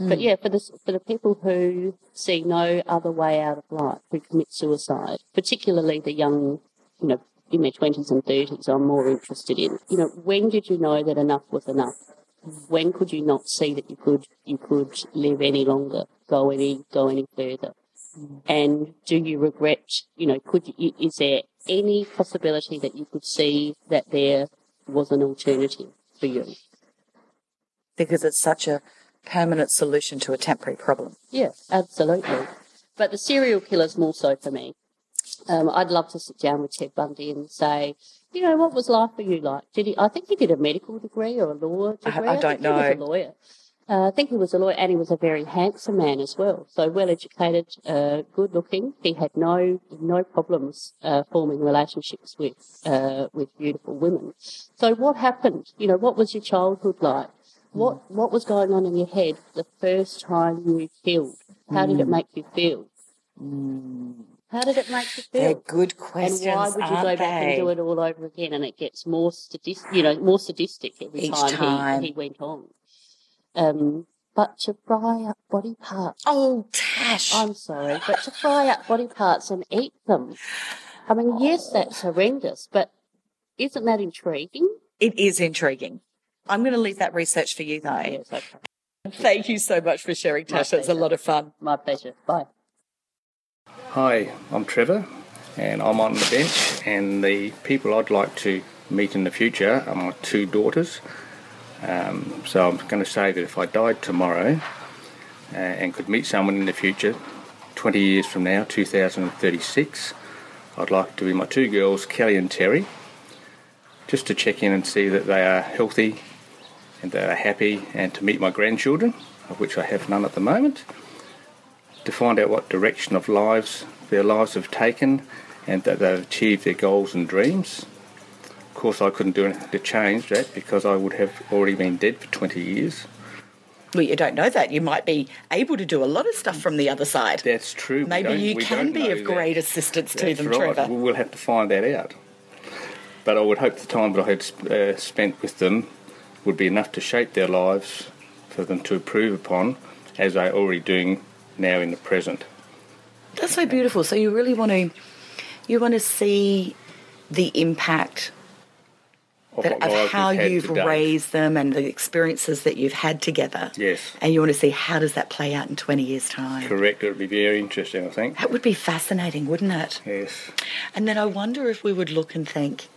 But yeah, for the for the people who see no other way out of life, who commit suicide, particularly the young, you know, in their twenties and thirties, I'm more interested in. You know, when did you know that enough was enough? When could you not see that you could you could live any longer, go any go any further? Mm. And do you regret? You know, could you, is there any possibility that you could see that there was an alternative for you? Because it's such a permanent solution to a temporary problem. Yeah, absolutely. But the serial killers more so for me. Um, I'd love to sit down with Ted Bundy and say, you know, what was life for you like? Did he? I think he did a medical degree or a law degree. I think don't know. He was a lawyer. Uh, I think he was a lawyer, and he was a very handsome man as well. So well educated, uh, good looking. He had no no problems uh, forming relationships with uh, with beautiful women. So what happened? You know, what was your childhood like? What what was going on in your head the first time you killed? How did it make you feel? How did it make you feel? They're good questions. and why would you go back and do it all over again? And it gets more sadistic, you know, more sadistic every Each time, time. He, he went on. Um, but to fry up body parts, Oh, Tash. I'm sorry, but to fry up body parts and eat them. I mean, yes, that's horrendous, but isn't that intriguing? It is intriguing. I'm going to leave that research for you, though. Yes, okay. Thank you so much for sharing, Tash. That's a lot of fun. My pleasure. Bye. Hi, I'm Trevor, and I'm on the bench. And the people I'd like to meet in the future are my two daughters. Um, so I'm going to say that if I died tomorrow uh, and could meet someone in the future, 20 years from now, 2036, I'd like to be my two girls, Kelly and Terry, just to check in and see that they are healthy and they are happy, and to meet my grandchildren, of which I have none at the moment to find out what direction of lives their lives have taken and that they've achieved their goals and dreams. Of course, I couldn't do anything to change that because I would have already been dead for 20 years. Well, you don't know that. You might be able to do a lot of stuff from the other side. That's true. Maybe you can be of that. great assistance to them, right. Trevor. We'll have to find that out. But I would hope the time that I had uh, spent with them would be enough to shape their lives for them to improve upon as they're already doing now in the present. That's so beautiful. So you really want to you want to see the impact Of, that, of how you've to date. raised them and the experiences that you've had together. Yes. And you want to see how does that play out in 20 years time. Correct. It would be very interesting, I think. That would be fascinating, wouldn't it? Yes. And then I wonder if we would look and think,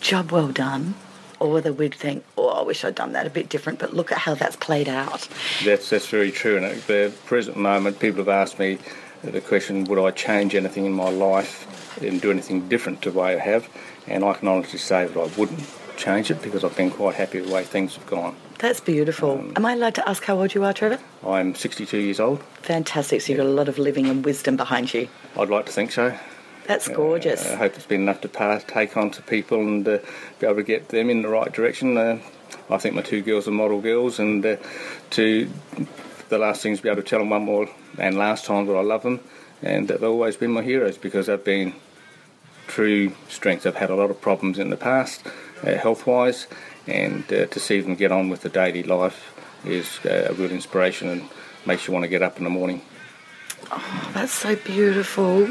job well done, or whether we'd think, oh, I wish I'd done that a bit different, but look at how that's played out. That's that's very true. And at the present moment, people have asked me the question, would I change anything in my life and do anything different to the way I have? And I can honestly say that I wouldn't change it because I've been quite happy with the way things have gone. That's beautiful. Um, Am I allowed to ask how old you are, Trevor? I'm 62 years old. Fantastic. So you've got a lot of living and wisdom behind you. I'd like to think so. That's gorgeous. I hope it's been enough to pass, take on to people and uh, be able to get them in the right direction. Uh, I think my two girls are model girls, and uh, to the last thing is be able to tell them one more and last time that I love them, and that they've always been my heroes because they've been true strength. I've had a lot of problems in the past, uh, health-wise, and uh, to see them get on with the daily life is uh, a real inspiration and makes you want to get up in the morning. Oh, That's so beautiful.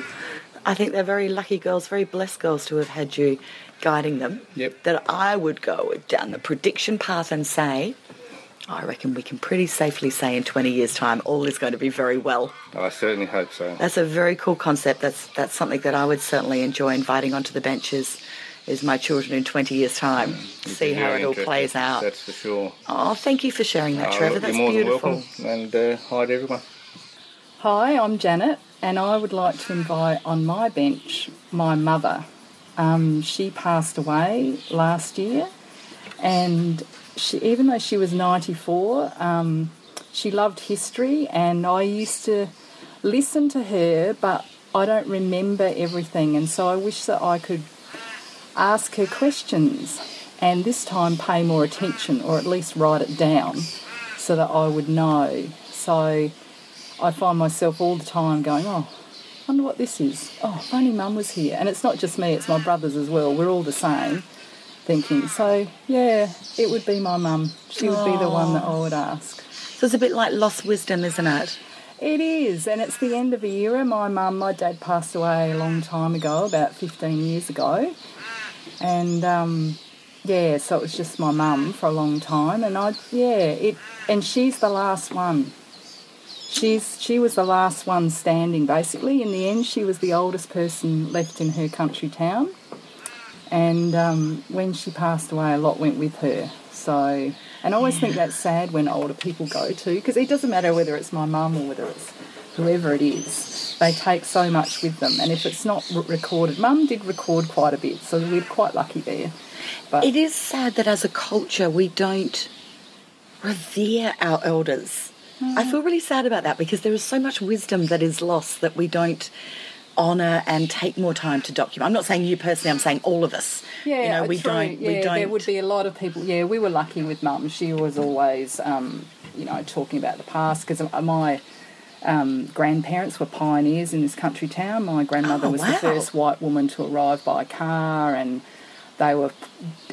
I think they're very lucky girls, very blessed girls to have had you guiding them. Yep. That I would go down the prediction path and say, I reckon we can pretty safely say in 20 years' time all is going to be very well. I certainly hope so. That's a very cool concept. That's that's something that I would certainly enjoy inviting onto the benches. Is my children in 20 years' time? See how it all plays out. That's for sure. Oh, thank you for sharing that, Oh, Trevor. you're That's more than beautiful. welcome. And uh, hi to everyone. Hi, I'm Janet, and I would like to invite on my bench my mother. Um, she passed away last year, and she, even though she was 94, um, she loved history, and I used to listen to her, but I don't remember everything, and so I wish that I could ask her questions and this time pay more attention or at least write it down so that I would know. So I find myself all the time going, oh, wonder what this is. Oh, if only mum was here. And it's not just me, it's my brothers as well. We're all the same thinking. So, yeah, it would be my mum. She would be the one that I would ask. So it's a bit like lost wisdom, isn't it? It is, and it's the end of a era. My mum, my dad passed away a long time ago, about 15 years ago. And um, yeah, so it was just my mum for a long time. And I, yeah, it, and she's the last one. She's she was the last one standing. Basically, in the end, she was the oldest person left in her country town. And um, when she passed away, a lot went with her. So, and I always think that's sad when older people go too, because it doesn't matter whether it's my mum or whether it's whoever it is. They take so much with them, and if it's not recorded, mum did record quite a bit, so we're quite lucky there. But It is sad that as a culture we don't revere our elders. I feel really sad about that because there is so much wisdom that is lost that we don't honour and take more time to document. I'm not saying you personally, I'm saying all of us. Yeah, you know, we true. don't Yeah, we don't there would be a lot of people. Yeah, we were lucky with mum. She was always, um, you know, talking about the past because my um, grandparents were pioneers in this country town. My grandmother Oh, was wow. the first white woman to arrive by car, and they were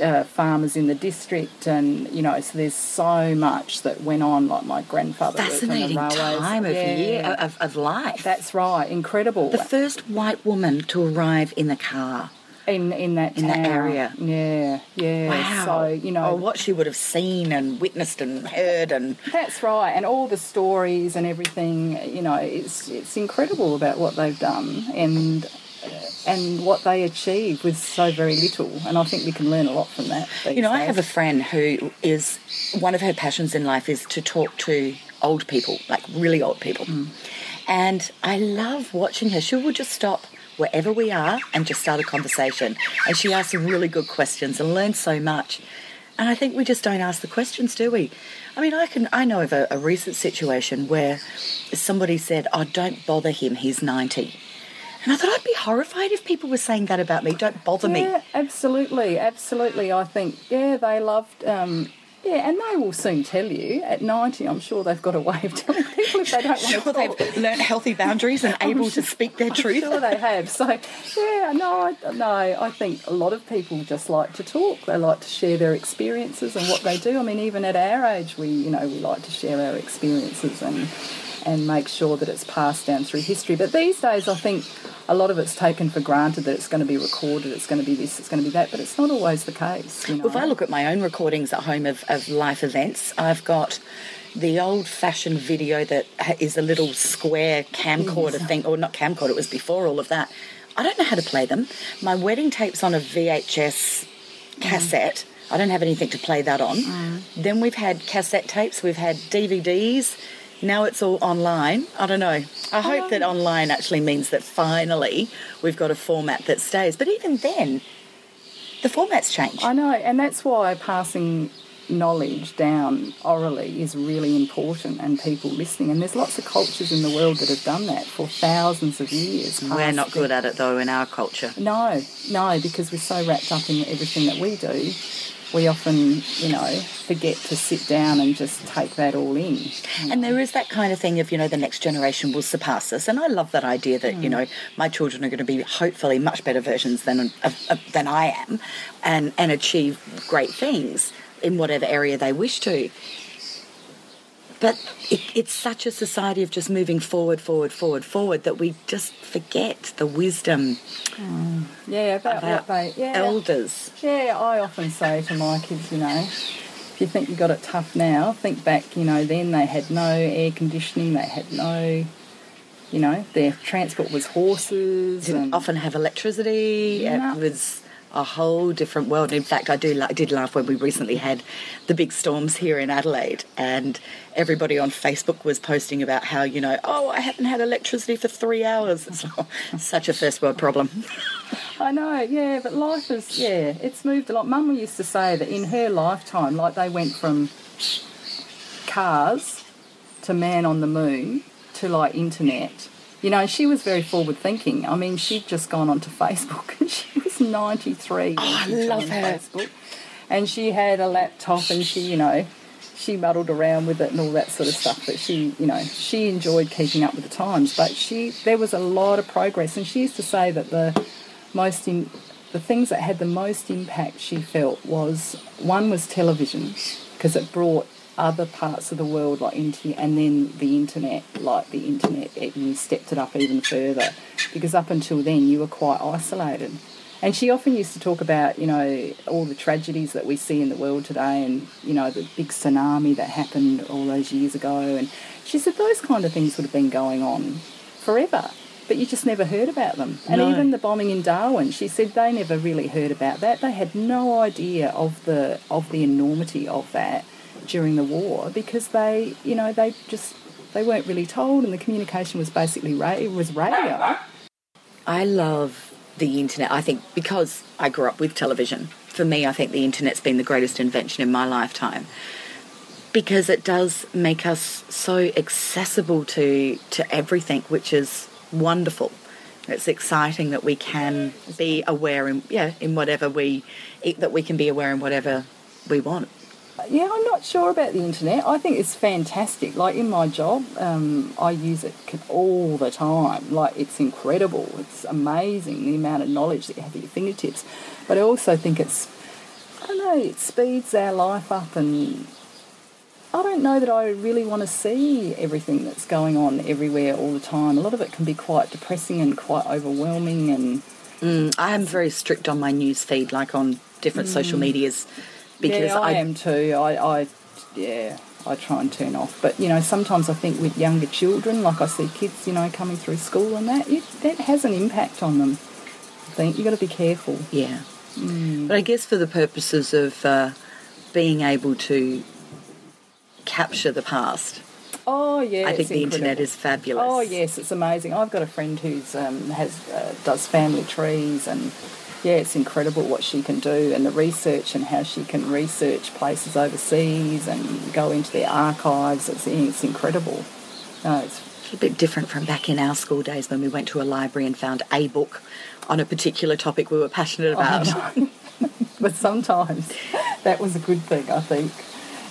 uh, farmers in the district. And you know, so there's so much that went on. Like my grandfather worked on the fascinating time of Yeah. year of, of life. That's right, incredible. the first white woman to arrive in the car. in in that in that area. Yeah, yeah. Wow. So you know, oh, what she would have seen and witnessed and heard and That's right, and all the stories and everything. You know, it's it's incredible about what they've done and and what they achieved with so very little. And I think we can learn a lot from that. You know, I have a friend who is one of her passions in life is to talk to old people, like really old people. Mm. And I love watching her. She will just stop wherever we are and just start a conversation. And she asks some really good questions and learns so much. And I think we just don't ask the questions, do we? I mean, I can I know of a, a recent situation where somebody said, "Oh, don't bother him. He's 90." And I thought I'd be horrified if people were saying that about me. Don't bother me. Yeah, absolutely, absolutely. I think yeah, they loved um, Yeah, and they will soon tell you. At 90, I'm sure they've got a way of telling people if they don't want Sure, to talk. they've learnt healthy boundaries and *laughs* able to speak their truth. I'm Sure, they have. So, yeah, no, I, no, I think a lot of people just like to talk. They like to share their experiences and what they do. I mean, even at our age, we, you know, we like to share our experiences and and make sure that it's passed down through history. But these days, I think a lot of it's taken for granted that it's going to be recorded, it's going to be this, it's going to be that. But it's not always the case. You know? If I look at my own recordings at home of, of life events, I've got the old fashioned video that is a little square camcorder thing, or not camcorder, it was before all of that. I don't know how to play them. My wedding tape's on a VHS cassette. Mm. I don't have anything to play that on. Mm. Then we've had cassette tapes, we've had DVDs. Now it's all online. I don't know. I oh, hope that online actually means that finally we've got a format that stays. But even then, the formats changed. I know, and that's why passing knowledge down orally is really important and people listening. And there's lots of cultures in the world that have done that for thousands of years. We're not good at it though in our culture. No, no, because we're so wrapped up in everything that we do, we often, you know, forget to sit down and just take that all in. And there is that kind of thing of, you know, the next generation will surpass us. And I love that idea that, you hmm. know, my children are going to be hopefully much better versions than of, of, than I am and, and achieve great things in whatever area they wish to. But it, it's such a society of just moving forward, forward, forward, forward that we just forget the wisdom mm. Yeah, about, about what they, yeah. elders. Yeah, I often say to my kids, you know, if you think you got it tough now, think back, you know, then they had no air conditioning, they had no, you know, their transport was horses. didn't and, often have electricity. It was a whole different world. In fact, I do I did laugh when we recently had the big storms here in Adelaide, and everybody on Facebook was posting about how you know, oh, I haven't had electricity for three hours. It's *laughs* such a first world problem. *laughs* I know, yeah, but life is, yeah, it's moved a lot. Mum used to say that in her lifetime, like they went from cars to man on the moon to like internet. You know, she was very forward thinking. I mean, she'd just gone onto Facebook and *laughs* she was 93. when I love her. Facebook. And she had a laptop and she, you know, she muddled around with it and all that sort of stuff. But she, you know, she enjoyed keeping up with the times. But she, there was a lot of progress. And she used to say that the most in, the things that had the most impact she felt was one was television because it brought other parts of the world like into and then the internet like the internet you stepped it up even further because up until then you were quite isolated and she often used to talk about you know all the tragedies that we see in the world today and you know the big tsunami that happened all those years ago and she said those kind of things would have been going on forever but you just never heard about them. And No. even the bombing in Darwin, she said they never really heard about that. They had no idea of the of the enormity of that during the war because they, you know, they just they weren't really told, and the communication was basically ra- it was radio. I love the internet. I think because I grew up with television, for me, I think the internet's been the greatest invention in my lifetime. Because it does make us so accessible to to everything, which is wonderful. It's exciting that we can be aware in yeah in whatever we that we can be aware in whatever we want. Yeah, I'm not sure about the internet. I think it's fantastic. Like in my job, um, I use it all the time. Like it's incredible. It's amazing the amount of knowledge that you have at your fingertips. But I also think it's, I don't know, it speeds our life up, and I don't know that I really want to see everything that's going on everywhere all the time. A lot of it can be quite depressing and quite overwhelming, and I am very strict on my news feed, like on different social medias, because yeah, I, am too. I, I, yeah, I try and turn off. But you know, sometimes I think with younger children, like I see kids, you know, coming through school and that, it, that has an impact on them. I think you've got to be careful. Yeah. But I guess for the purposes of uh, being able to capture the past, Oh yeah, I think the incredible. internet is fabulous. Oh yes, it's amazing. I've got a friend who's um, has uh, does family trees, and yeah, it's incredible what she can do, and the research and how she can research places overseas and go into their archives. It's it's incredible. No, it's It's a bit different from back in our school days when we went to a library and found a book on a particular topic we were passionate oh, about. *laughs* but sometimes that was a good thing, I think.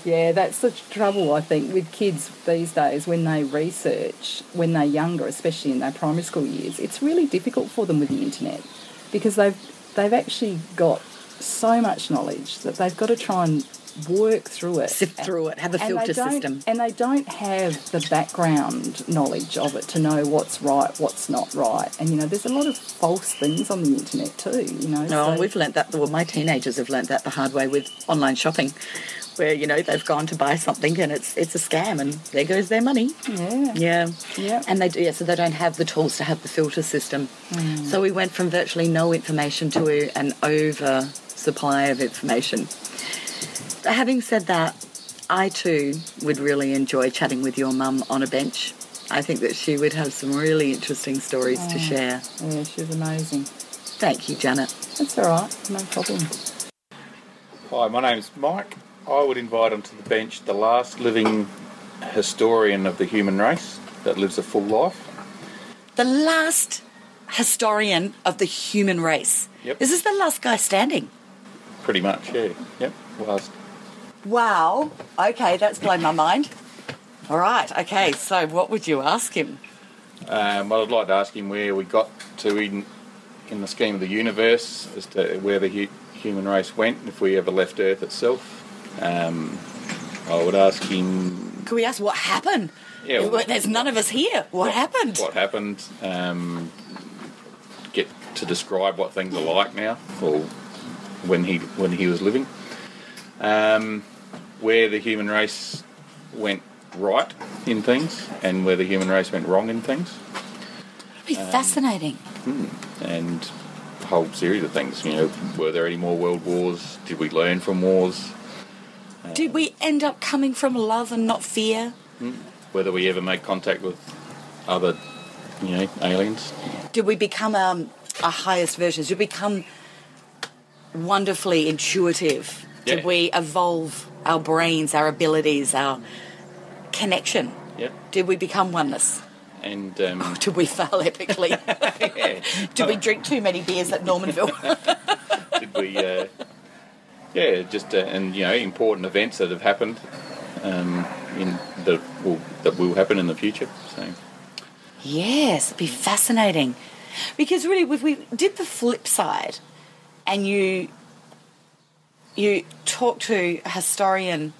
Yeah, that's the trouble I think with kids these days when they research when they're younger, especially in their primary school years. It's really difficult for them with the internet because they've they've actually got so much knowledge that they've got to try and work through it, Sift through it, have a filter system. and they don't have the background knowledge of it to know what's right, what's not right. And you know, there's a lot of false things on the internet too. You know, No, so- we've learnt that. Well, my teenagers have learnt that the hard way with online shopping, where you know they've gone to buy something and it's it's a scam, and there goes their money. yeah, Yeah, Yeah. and they do. Yeah, so they don't have the tools to have the filter system. Mm. So we went from virtually no information to an over supply of information. But having said that, I too would really enjoy chatting with your mum on a bench. I think that she would have some really interesting stories to mm. share. yeah, she's amazing. Thank you, Janet. That's all right, no problem. Hi, my name's Mike. I would invite onto the bench the last living historian of the human race that lives a full life. the last historian of the human race. Yep. This is the last guy standing. Pretty much, yeah. Yep, last. Wow. Okay, that's blown my mind. All right. Okay. So, what would you ask him? Um, well, I'd like to ask him where we got to in, in the scheme of the universe, as to where the hu- human race went, if we ever left Earth itself. Um, I would ask him Could we ask what happened? Yeah, Well, There's none of us here. What happened? what happened, um, get to describe what things are like now, or when he when he was living, um, where the human race went right in things, and where the human race went wrong in things, It'd be fascinating. and a whole series of things. You know, were there any more world wars? Did we learn from wars? Did we end up coming from love and not fear? Whether we ever made contact with other, you know, aliens? Did we become um, our highest versions? Did we become wonderfully intuitive? Did Yeah. we evolve our brains, our abilities, our connection? Yeah, Did we become oneness? and *laughs* um, Did we fail epically? *laughs* yeah. *laughs* Did we drink too many beers at Normanville? did we uh, yeah just uh, and you know important events that have happened um, in that will that will happen in the future so yes, it'd be fascinating. Because really, if we did the flip side, and you you talk to a historian,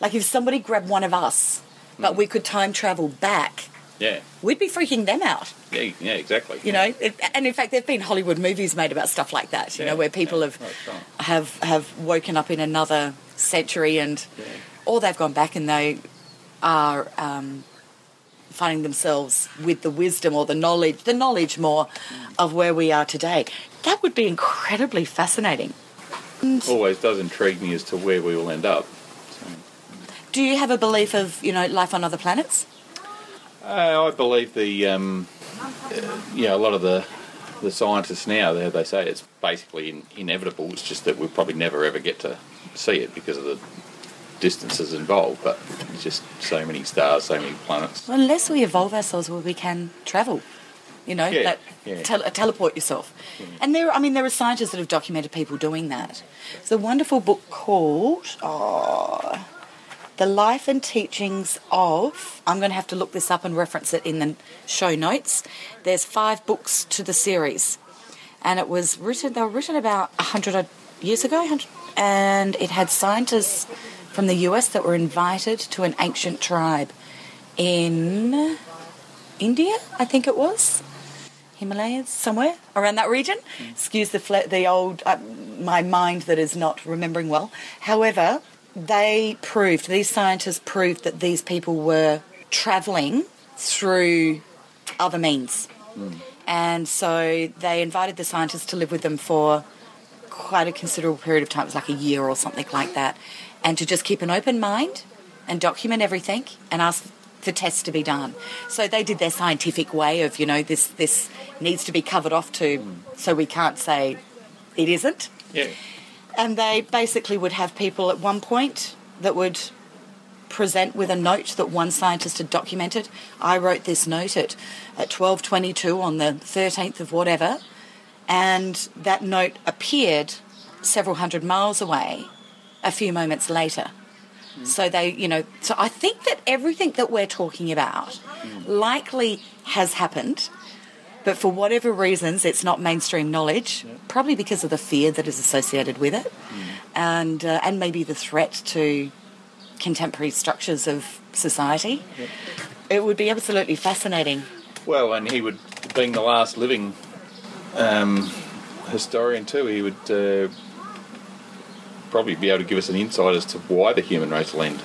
like if somebody grabbed one of us, but we could time travel back, yeah we'd be freaking them out. yeah yeah exactly You know, it, and in fact, there've been Hollywood movies made about stuff like that. You Yeah, know, where people yeah, have right. have have woken up in another century, and or they've gone back and they are um, finding themselves with the wisdom or the knowledge, the knowledge more of where we are today. That would be incredibly fascinating. Always does intrigue me as to where we will end up. So, Do you have a belief of you know life on other planets? uh, I believe the um, uh, you know a lot of the the scientists now they, they say it's basically in, inevitable. It's just that we'll probably never ever get to see it because of the distances involved but just so many stars so many planets. Well, unless we evolve ourselves where we can travel, you know, Yeah, that yeah. tel- uh, teleport yourself. And there, I mean, there are scientists that have documented people doing that. It's a wonderful book called oh, "The Life and Teachings of." I'm going to have to look this up and reference it in the show notes. There's five books to the series, and it was written. They were written about hundred years ago, 100 and it had scientists from the US that were invited to an ancient tribe in India, I think it was. Himalayas, somewhere around that region. Excuse the fla- the old uh, my mind that is not remembering well. However, they proved these scientists proved that these people were travelling through other means, and so they invited the scientists to live with them for quite a considerable period of time. It was like a year or something like that, and to just keep an open mind and document everything and ask for tests to be done. So they did their scientific way of, you know, this this needs to be covered off to, so we can't say it isn't. yeah And they basically would have people at one point that would present with a note that one scientist had documented. I wrote this note at, at 12.22 on the 13th of whatever, and that note appeared several hundred miles away a few moments later. So they, you know, so I think that everything that we're talking about likely has happened, but for whatever reasons, it's not mainstream knowledge. Probably because of the fear that is associated with it, and uh, and maybe the threat to contemporary structures of society. It would be absolutely fascinating. Well, and he would, being the last living um, historian too, he would uh, probably be able to give us an insight as to why the human race will end.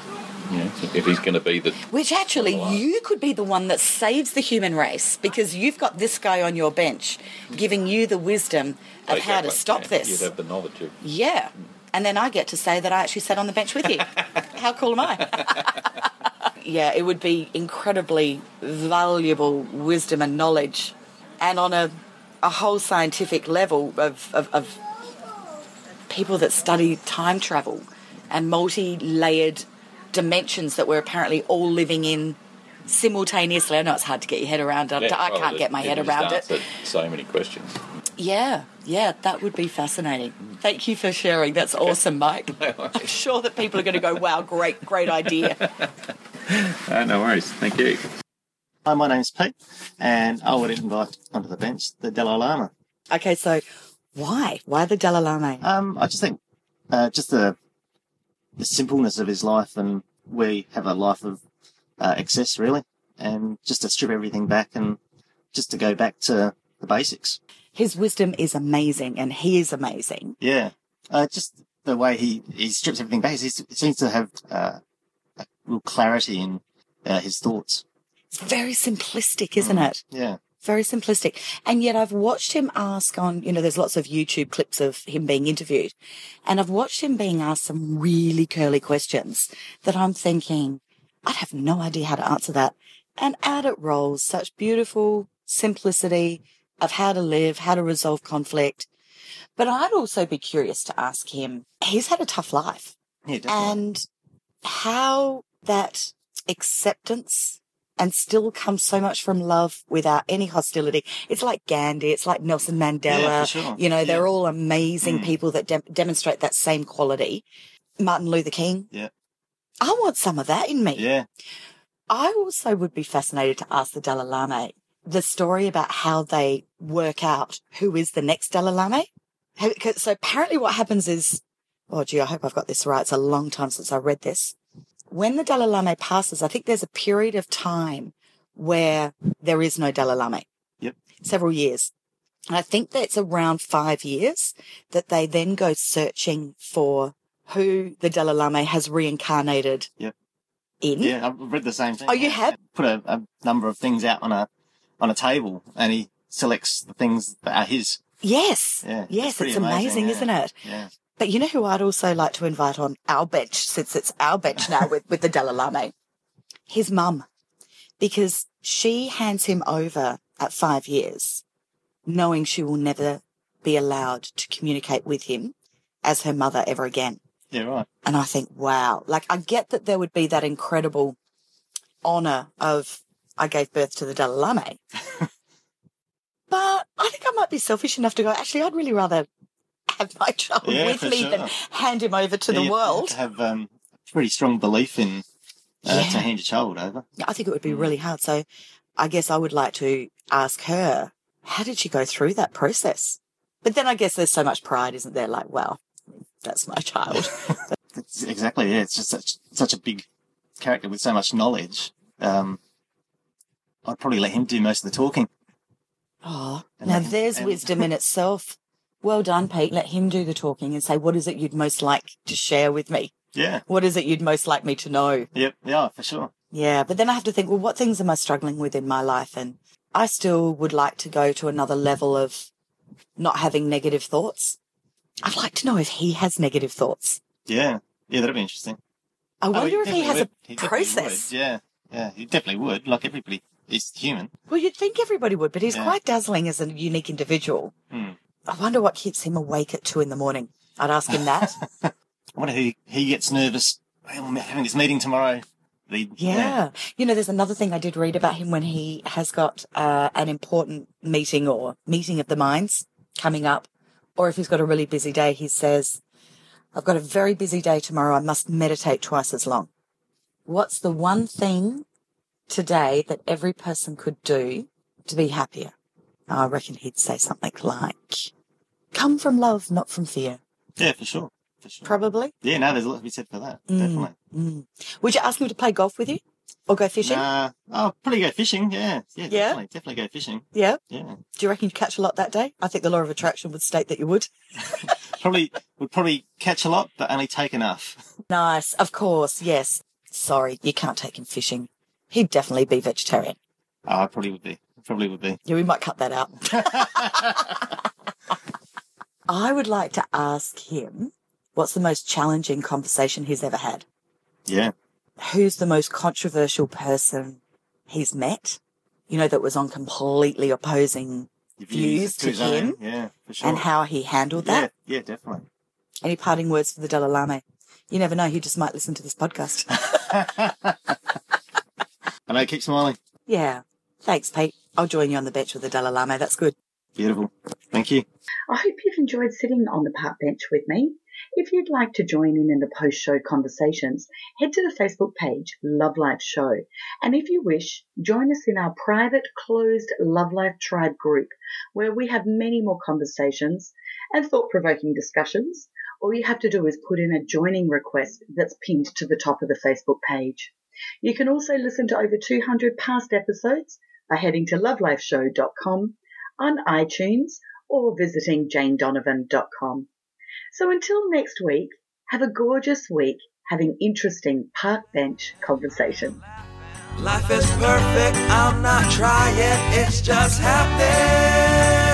You know, if he's going to be the Which actually, you could be the one that saves the human race because you've got this guy on your bench giving you the wisdom of how to stop yeah, this. You'd have the knowledge of. Yeah. And then I get to say that I actually sat on the bench with you. *laughs* How cool am I? *laughs* yeah, it would be incredibly valuable wisdom and knowledge. And on a, a whole scientific level of, of, of people that study time travel and multi layered dimensions that we're apparently all living in simultaneously. I know it's hard to get your head around. I, Yeah, I can't get my it head just around it. So many questions. Yeah, yeah, that would be fascinating. Thank you for sharing. That's awesome, Mike. *laughs* I'm sure that people are going to go, wow, great, great idea. *laughs* Uh, no worries. Thank you. Hi, my name's Pete, and I would invite onto the bench the Dalai Lama. Okay, so why? Why the Dalai Lama? Um, I just think uh, just the the simpleness of his life, and we have a life of uh, excess, really, and just to strip everything back and just to go back to the basics. His wisdom is amazing, and he is amazing. Yeah, uh, just the way he he strips everything back. He seems to have uh, a real clarity in uh, his thoughts. It's very simplistic, isn't it? Yeah. Very simplistic. And yet I've watched him ask on, you know, there's lots of YouTube clips of him being interviewed. And I've watched him being asked some really curly questions that I'm thinking, I'd have no idea how to answer that. And out it rolls such beautiful simplicity of how to live, how to resolve conflict. But I'd also be curious to ask him, he's had a tough life Yeah, and how that acceptance and still comes so much from love without any hostility. It's like Gandhi, it's like Nelson Mandela. Yeah, sure. You know, they're Yeah. all amazing Mm. people that de- demonstrate that same quality. Martin Luther King. Yeah. I want some of that in me. Yeah. I also would be fascinated to ask the Dalai Lama the story about how they work out who is the next Dalai Lama. So apparently what happens is, oh gee, I hope I've got this right. It's a long time since I read this. When the Dalai Lama passes, I think there's a period of time where there is no Dalai Lama. Yep. Several years. And I think that's around five years that they then go searching for who the Dalai Lama has reincarnated Yep. in. Yeah, I've read the same thing. Oh, you have? Put a, a number of things out on a on a table, and he selects the things that are his. Yes. Yeah, Yes, pretty it's amazing, amazing, yeah. isn't it? Yeah. But you know who I'd also like to invite on our bench, since it's our bench now with, with the Dalai Lama? His mum. Because she hands him over at five years, knowing she will never be allowed to communicate with him as her mother ever again. Yeah, right. And I think, wow, like I get that there would be that incredible honor of I gave birth to the Dalai Lama. *laughs* but I think I might be selfish enough to go, actually, I'd really rather have my child Yeah, with me sure. than hand him over to Yeah, the world. Have, um, a pretty strong belief in uh, Yeah. to hand your child over. I think it would be Mm. really hard. So I guess I would like to ask her, how did she go through that process? But then I guess there's so much pride, isn't there? Like, well, that's my child. *laughs* Exactly. Yeah, it's just such such a big character with so much knowledge. Um, I'd probably let him do most of the talking. Oh, And now then- there's and- wisdom in itself. Well done, Pete. Let him do the talking and say, what is it you'd most like to share with me? Yeah. What is it you'd most like me to know? Yep. Yeah, for sure. Yeah, but then I have to think, well, what things am I struggling with in my life? And I still would like to go to another level of not having negative thoughts. I'd like to know if he has negative thoughts. Yeah. Yeah, that'd be interesting. I Oh, wonder if he has would. a He process. would. Yeah. Yeah, he definitely would. Like everybody is human. Well, you'd think everybody would, but he's Yeah. quite dazzling as a unique individual. Hmm. I wonder what keeps him awake at two in the morning. I'd ask him that. *laughs* I wonder who he gets nervous. "Hey, I'm having this meeting tomorrow. The, Yeah. You know, there's another thing I did read about him when he has got uh, an important meeting or meeting of the minds coming up, or if he's got a really busy day, he says, I've got a very busy day tomorrow. I must meditate twice as long. What's the one thing today that every person could do to be happier? I reckon he'd say something like, come from love, not from fear. Yeah, for sure. For sure. Probably. Yeah, no, there's a lot to be said for that. Mm, Definitely. mm. Would you ask him to play golf with you or go fishing? Nah, I'll probably go fishing. Yeah, yeah, Yeah? definitely, definitely go fishing. Yeah. Yeah, Do you reckon you'd catch a lot that day? I think the law of attraction would state that you would. *laughs* probably would probably catch a lot, but only take enough. *laughs* Nice. Of course. Yes. Sorry, you can't take him fishing. He'd definitely be vegetarian. Oh, I probably would be. Probably would be. Yeah, we might cut that out. *laughs* I would like to ask him what's the most challenging conversation he's ever had? Yeah. Who's the most controversial person he's met? You know, that was on completely opposing views to his own. him Yeah, for sure. and how he handled that. yeah, yeah, definitely. Any parting words for the Dalai Lama? You never know, he just might listen to this podcast. *laughs* and I keep smiling. yeah. Thanks, Pete. I'll join you on the bench with the Dalai Lama. That's good. Beautiful. Thank you. I hope you've enjoyed sitting on the park bench with me. If you'd like to join in in the post-show conversations, head to the Facebook page Love Life Show. And if you wish, join us in our private closed Love Life Tribe group where we have many more conversations and thought-provoking discussions. All you have to do is put in a joining request that's pinned to the top of the Facebook page. You can also listen to over 200 past episodes by heading to lovelifeshow.com on iTunes or visiting janedonovan.com. So until next week, have a gorgeous week having interesting park bench conversation. Life is perfect, I'm not trying, it's just happening.